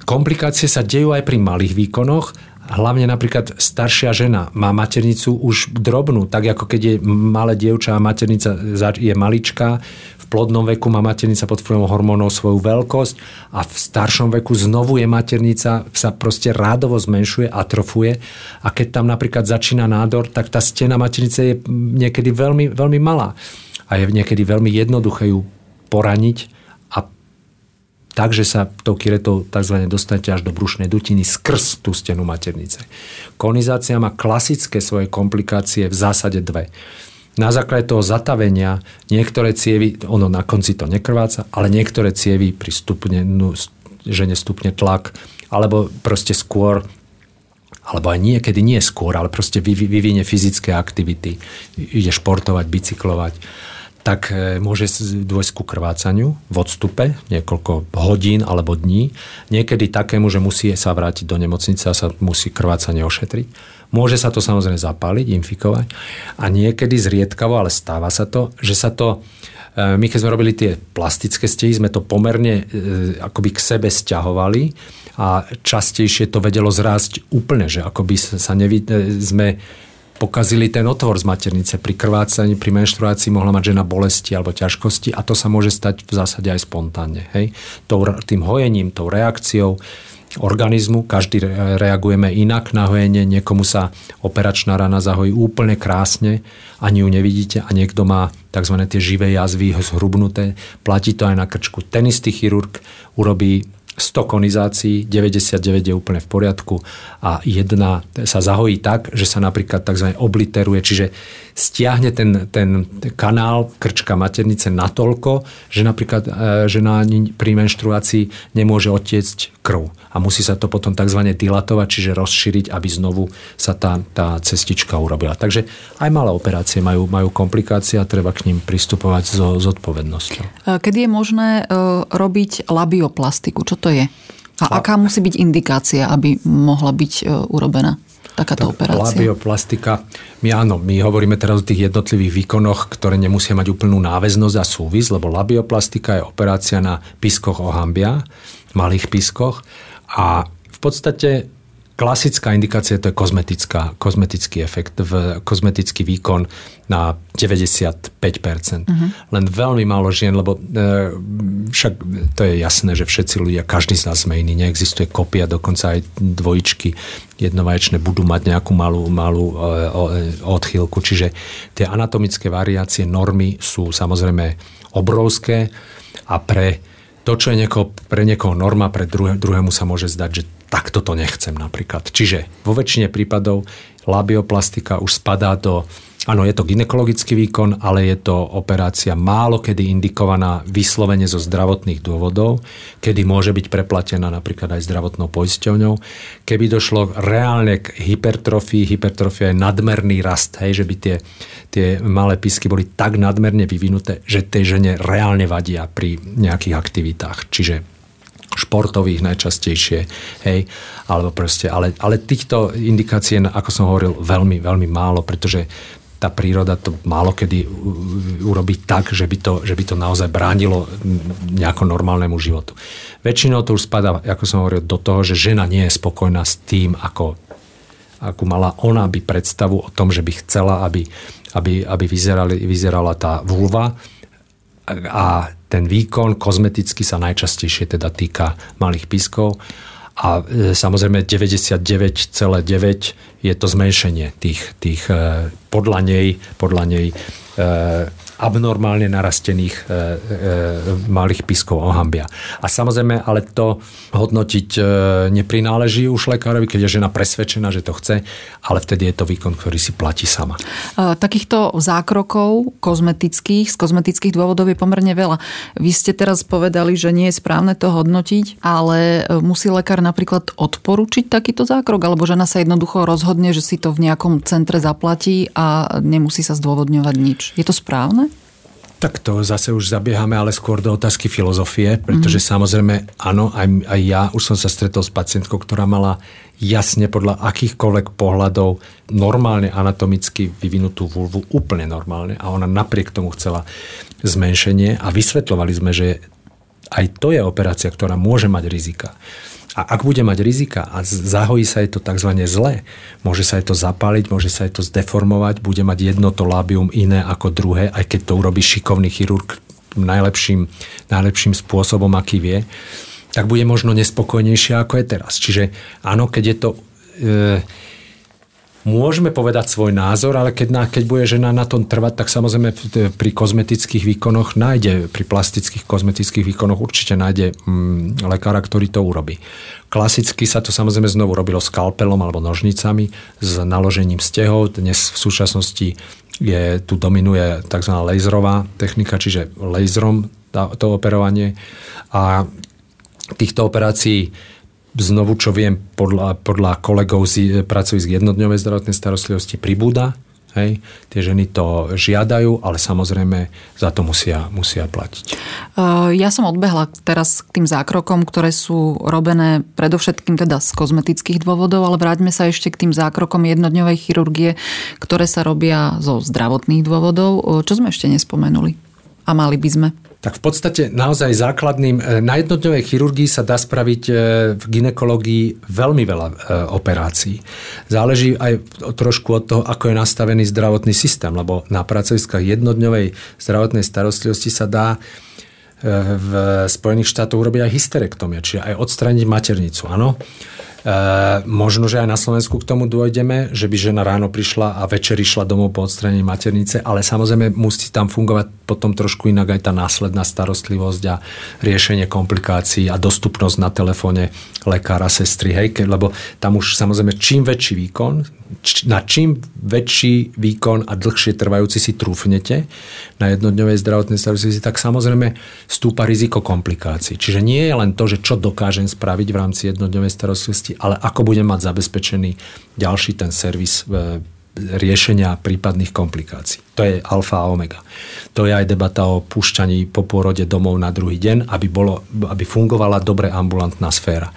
komplikácie sa dejú aj pri malých výkonoch, hlavne napríklad staršia žena má maternicu už drobnú, tak ako keď je malé dievča a maternica je maličká, v plodnom veku má maternica pod vplyvom hormónov svoju veľkosť a v staršom veku znovu je maternica, sa proste rádovo zmenšuje, atrofuje a keď tam napríklad začína nádor, tak tá stena maternice je niekedy veľmi, veľmi malá. A je niekedy veľmi jednoduché ju poraniť takže sa tou kiretou tzv. dostanete až do brušnej dutiny skrz tú stenu maternice. Konizácia má klasické svoje komplikácie v zásade dve. Na základe toho zatavenia niektoré cievy, ono na konci to nekrváca, ale niektoré cievy pri stupne, no, žene stupne tlak, alebo proste skôr alebo aj niekedy nie skôr, ale proste vyvinie fyzické aktivity, ide športovať, bicyklovať tak e, môže dôjsť ku krvácaniu v odstupe niekoľko hodín alebo dní. Niekedy takému, že musí sa vrátiť do nemocnice a sa musí krvácanie ošetriť. Môže sa to samozrejme zapáliť, infikovať. A niekedy zriedkavo, ale stáva sa to, že sa to e, my keď sme robili tie plastické stehy, sme to pomerne e, akoby k sebe stiahovali a častejšie to vedelo zrásť úplne, že akoby sa nevi, sme pokazili ten otvor z maternice. Pri krvácaní, pri menštruácii mohla mať žena bolesti alebo ťažkosti a to sa môže stať v zásade aj spontánne. Hej? Tým hojením, tou reakciou organizmu, každý reagujeme inak na hojenie, niekomu sa operačná rana zahojí úplne krásne, ani ju nevidíte a niekto má tzv. tie živé jazvy zhrubnuté, platí to aj na krčku. Ten istý chirurg urobí 100 konizácií, 99 je úplne v poriadku a jedna sa zahojí tak, že sa napríklad tzv. obliteruje, čiže stiahne ten, ten kanál krčka maternice natoľko, že napríklad e, žena pri menštruácii nemôže otiecť krv a musí sa to potom tzv. dilatovať, čiže rozšíriť, aby znovu sa tá, tá cestička urobila. Takže aj malé operácie majú, majú komplikácie a treba k ním pristupovať so zodpovednosťou. E, kedy je možné e, robiť labioplastiku? Čo to je? A aká musí byť indikácia, aby mohla byť urobená? takáto operácia? Labioplastika, my áno, my hovoríme teraz o tých jednotlivých výkonoch, ktoré nemusia mať úplnú náväznosť a súvis, lebo labioplastika je operácia na piskoch ohambia, malých piskoch a v podstate Klasická indikácia to je kozmetická, kozmetický efekt, v, kozmetický výkon na 95%. Uh-huh. Len veľmi málo žien, lebo e, však to je jasné, že všetci ľudia, každý z nás sme iný, neexistuje kopia, dokonca aj dvojičky jednovaječné budú mať nejakú malú, malú e, e, odchýlku. Čiže tie anatomické variácie, normy sú samozrejme obrovské a pre to, čo je nieko, pre niekoho norma, pre druhé, druhému sa môže zdať, že takto to nechcem napríklad. Čiže vo väčšine prípadov labioplastika už spadá do Áno, je to ginekologický výkon, ale je to operácia málo kedy indikovaná vyslovene zo zdravotných dôvodov, kedy môže byť preplatená napríklad aj zdravotnou poisťovňou. Keby došlo reálne k hypertrofii, hypertrofia je nadmerný rast, hej, že by tie, tie malé písky boli tak nadmerne vyvinuté, že tej žene reálne vadia pri nejakých aktivitách. Čiže športových najčastejšie, hej, alebo proste, ale, ale týchto indikácií, ako som hovoril, veľmi, veľmi málo, pretože tá príroda to málo kedy urobí tak, že by to, že by to naozaj bránilo nejako normálnemu životu. Väčšinou to už spada, ako som hovoril, do toho, že žena nie je spokojná s tým, ako, ako mala ona by predstavu o tom, že by chcela, aby, aby, aby vyzerali, vyzerala tá vulva a ten výkon kozmeticky sa najčastejšie teda týka malých pískov. A e, samozrejme 99,9 je to zmenšenie tých, tých e, podľa nej, podľa nej e, abnormálne narastených e, e, malých pískov ohambia. A samozrejme, ale to hodnotiť e, neprináleží už lekárovi, keď je žena presvedčená, že to chce, ale vtedy je to výkon, ktorý si platí sama. E, takýchto zákrokov kozmetických, z kozmetických dôvodov je pomerne veľa. Vy ste teraz povedali, že nie je správne to hodnotiť, ale e, musí lekár napríklad odporučiť takýto zákrok, alebo žena sa jednoducho rozhodne, že si to v nejakom centre zaplatí a nemusí sa zdôvodňovať nič. Je to správne? Tak to zase už zabiehame ale skôr do otázky filozofie, pretože mm. samozrejme, áno, aj, aj ja už som sa stretol s pacientkou, ktorá mala jasne podľa akýchkoľvek pohľadov normálne anatomicky vyvinutú vulvu, úplne normálne a ona napriek tomu chcela zmenšenie a vysvetľovali sme, že aj to je operácia, ktorá môže mať rizika. A ak bude mať rizika a zahojí sa jej to tzv. zle, môže sa jej to zapáliť, môže sa jej to zdeformovať, bude mať jedno to lábium iné ako druhé, aj keď to urobí šikovný chirurg najlepším, najlepším spôsobom, aký vie, tak bude možno nespokojnejšia ako je teraz. Čiže áno, keď je to... E, môžeme povedať svoj názor, ale keď, na, keď bude žena na tom trvať, tak samozrejme pri kozmetických výkonoch nájde, pri plastických kozmetických výkonoch určite nájde mm, lekára, ktorý to urobí. Klasicky sa to samozrejme znovu robilo skalpelom alebo nožnicami s naložením stehov. Dnes v súčasnosti je, tu dominuje tzv. laserová technika, čiže laserom to operovanie. A týchto operácií znovu, čo viem podľa, podľa kolegov z z jednodňovej zdravotnej starostlivosti pribúda. Hej, tie ženy to žiadajú, ale samozrejme za to musia, musia platiť. Ja som odbehla teraz k tým zákrokom, ktoré sú robené predovšetkým teda z kozmetických dôvodov, ale vráťme sa ešte k tým zákrokom jednodňovej chirurgie, ktoré sa robia zo zdravotných dôvodov. Čo sme ešte nespomenuli? A mali by sme? Tak v podstate naozaj základným, e, na jednodňovej chirurgii sa dá spraviť e, v ginekológii veľmi veľa e, operácií. Záleží aj trošku od toho, ako je nastavený zdravotný systém, lebo na pracoviskách jednodňovej zdravotnej starostlivosti sa dá v Spojených štátoch urobiť aj hysterektomia, čiže aj odstraniť maternicu, áno. E, možno, že aj na Slovensku k tomu dôjdeme, že by žena ráno prišla a večer išla domov po odstranení maternice, ale samozrejme musí tam fungovať potom trošku inak aj tá následná starostlivosť a riešenie komplikácií a dostupnosť na telefóne lekára, sestry, hej, lebo tam už samozrejme čím väčší výkon, na čím väčší výkon a dlhšie trvajúci si trúfnete na jednodňovej zdravotnej starostlivosti, tak samozrejme stúpa riziko komplikácií. Čiže nie je len to, že čo dokážem spraviť v rámci jednodňovej starostlivosti, ale ako budem mať zabezpečený ďalší ten servis e, riešenia prípadných komplikácií. To je alfa a omega. To je aj debata o púšťaní po pôrode domov na druhý deň, aby, bolo, aby fungovala dobre ambulantná sféra.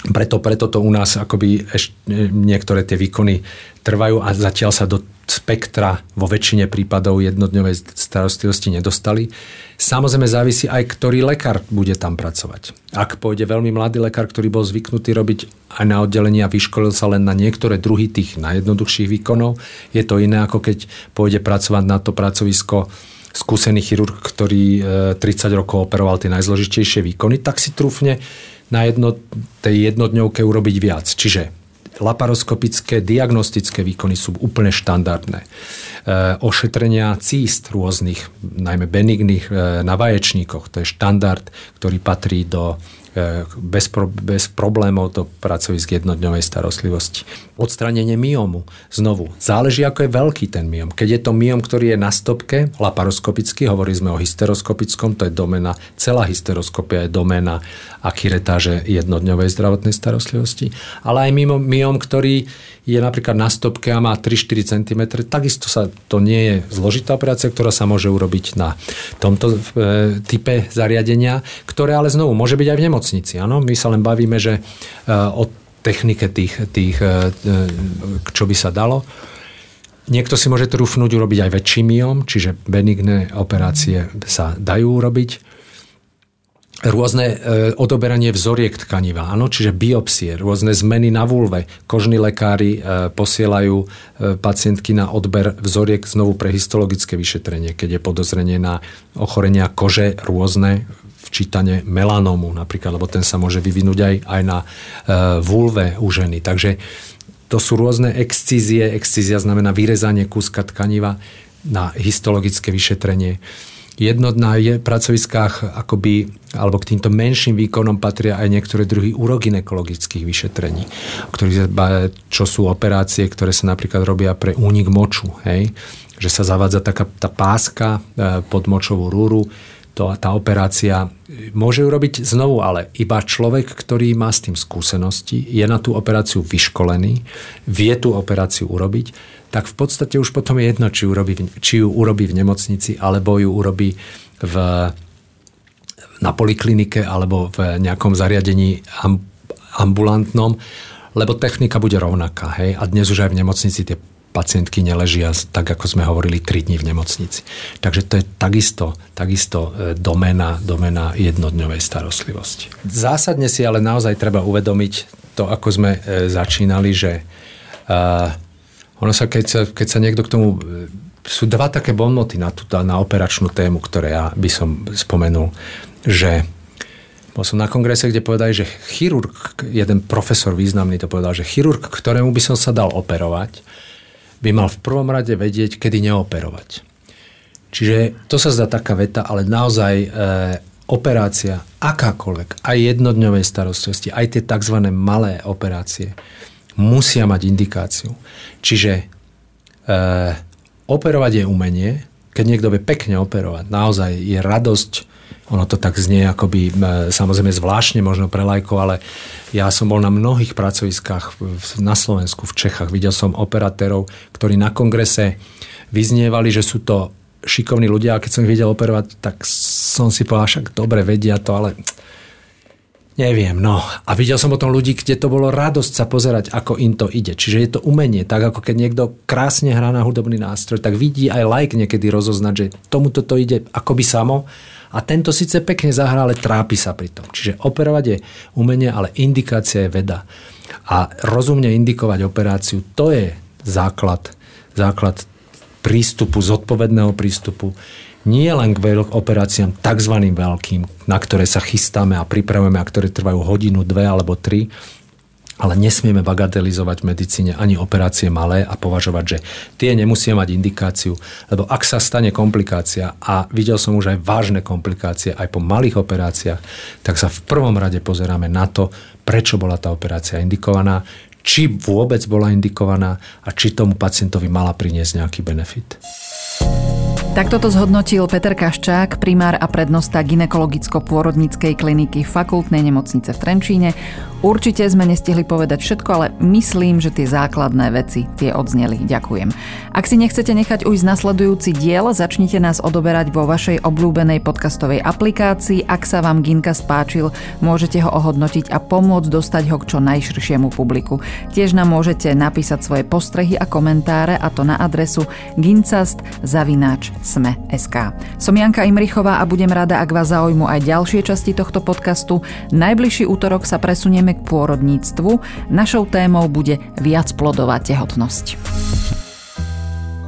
Preto, preto to u nás akoby eš, niektoré tie výkony trvajú a zatiaľ sa do spektra vo väčšine prípadov jednodňovej starostlivosti nedostali. Samozrejme závisí aj, ktorý lekár bude tam pracovať. Ak pôjde veľmi mladý lekár, ktorý bol zvyknutý robiť aj na oddelení a vyškolil sa len na niektoré druhy tých najjednoduchších výkonov, je to iné ako keď pôjde pracovať na to pracovisko skúsený chirurg, ktorý 30 e, rokov operoval tie najzložitejšie výkony, tak si trúfne na jedno, tej jednodňovke urobiť viac. Čiže laparoskopické diagnostické výkony sú úplne štandardné. E, ošetrenia císt rôznych, najmä benigných e, na vaječníkoch, to je štandard, ktorý patrí do bez, pro, bez problémov do pracovisk jednodňovej starostlivosti. Odstranenie myomu. Znovu, záleží ako je veľký ten myom. Keď je to myom, ktorý je na stopke, laparoskopický, hovorili sme o hysteroskopickom, to je domena, celá hysteroskopia je domena akiretáže jednodňovej zdravotnej starostlivosti, ale aj mimo myom, ktorý je napríklad na stopke a má 3-4 cm, takisto sa, to nie je zložitá operácia, ktorá sa môže urobiť na tomto e, type zariadenia, ktoré ale znovu môže byť aj v nemocnici. Áno? My sa len bavíme, že e, o technike tých, tých e, e čo by sa dalo. Niekto si môže trúfnúť urobiť aj väčší myom, čiže benigné operácie sa dajú urobiť rôzne e, odoberanie vzoriek tkaniva, áno, čiže biopsie, rôzne zmeny na vulve. Kožní lekári e, posielajú e, pacientky na odber vzoriek znovu pre histologické vyšetrenie, keď je podozrenie na ochorenia kože rôzne, včítanie melanómu napríklad, lebo ten sa môže vyvinúť aj, aj na e, vulve u ženy. Takže to sú rôzne excízie. Excízia znamená vyrezanie kúska tkaniva na histologické vyšetrenie jedno na pracoviskách akoby, alebo k týmto menším výkonom patria aj niektoré druhy uroginekologických vyšetrení, ktorých, čo sú operácie, ktoré sa napríklad robia pre únik moču, hej? že sa zavádza taká tá páska e, pod močovú rúru, to, tá operácia môže urobiť znovu, ale iba človek, ktorý má s tým skúsenosti, je na tú operáciu vyškolený, vie tú operáciu urobiť, tak v podstate už potom je jedno, či, urobí, či ju urobí v nemocnici, alebo ju urobí v, na poliklinike, alebo v nejakom zariadení ambulantnom, lebo technika bude rovnaká. Hej? A dnes už aj v nemocnici tie pacientky neležia, tak ako sme hovorili, 3 dní v nemocnici. Takže to je takisto, takisto e, domena, domena jednodňovej starostlivosti. Zásadne si ale naozaj treba uvedomiť to, ako sme e, začínali, že uh, ono sa, keď sa, keď sa niekto k tomu... Sú dva také bonmoty na, tú, na operačnú tému, ktoré ja by som spomenul, že bol som na kongrese, kde povedali, že chirurg, jeden profesor významný to povedal, že chirurg, ktorému by som sa dal operovať, by mal v prvom rade vedieť, kedy neoperovať. Čiže to sa zdá taká veta, ale naozaj e, operácia, akákoľvek, aj jednodňovej starostlivosti, aj tie tzv. malé operácie, musia mať indikáciu. Čiže e, operovať je umenie, keď niekto vie pekne operovať, naozaj je radosť ono to tak znie akoby samozrejme zvláštne možno pre lajko, ale ja som bol na mnohých pracoviskách na Slovensku, v Čechách. Videl som operatérov, ktorí na kongrese vyznievali, že sú to šikovní ľudia a keď som ich videl operovať, tak som si povedal, však dobre vedia to, ale neviem, no. A videl som potom ľudí, kde to bolo radosť sa pozerať, ako im to ide. Čiže je to umenie, tak ako keď niekto krásne hrá na hudobný nástroj, tak vidí aj like niekedy rozoznať, že tomuto to ide akoby samo a tento síce pekne zahrá, ale trápi sa pri tom. Čiže operovať je umenie, ale indikácia je veda. A rozumne indikovať operáciu, to je základ, základ prístupu, zodpovedného prístupu nie len k operáciám tzv. veľkým, na ktoré sa chystáme a pripravujeme a ktoré trvajú hodinu, dve alebo tri, ale nesmieme bagatelizovať v medicíne ani operácie malé a považovať, že tie nemusia mať indikáciu, lebo ak sa stane komplikácia a videl som už aj vážne komplikácie aj po malých operáciách, tak sa v prvom rade pozeráme na to, prečo bola tá operácia indikovaná, či vôbec bola indikovaná a či tomu pacientovi mala priniesť nejaký benefit. Takto to zhodnotil Peter Kaščák, primár a prednosta ginekologicko-pôrodníckej kliniky fakultnej nemocnice v Trenčíne. Určite sme nestihli povedať všetko, ale myslím, že tie základné veci tie odzneli. Ďakujem. Ak si nechcete nechať ujsť nasledujúci diel, začnite nás odoberať vo vašej obľúbenej podcastovej aplikácii. Ak sa vám Ginka spáčil, môžete ho ohodnotiť a pomôcť dostať ho k čo najširšiemu publiku. Tiež nám môžete napísať svoje postrehy a komentáre a to na adresu gincast.sme.sk. Som Janka Imrichová a budem rada, ak vás zaujímu aj ďalšie časti tohto podcastu. Najbližší útorok sa presunieme k pôrodníctvu. Našou témou bude viacplodová tehotnosť.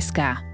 SK.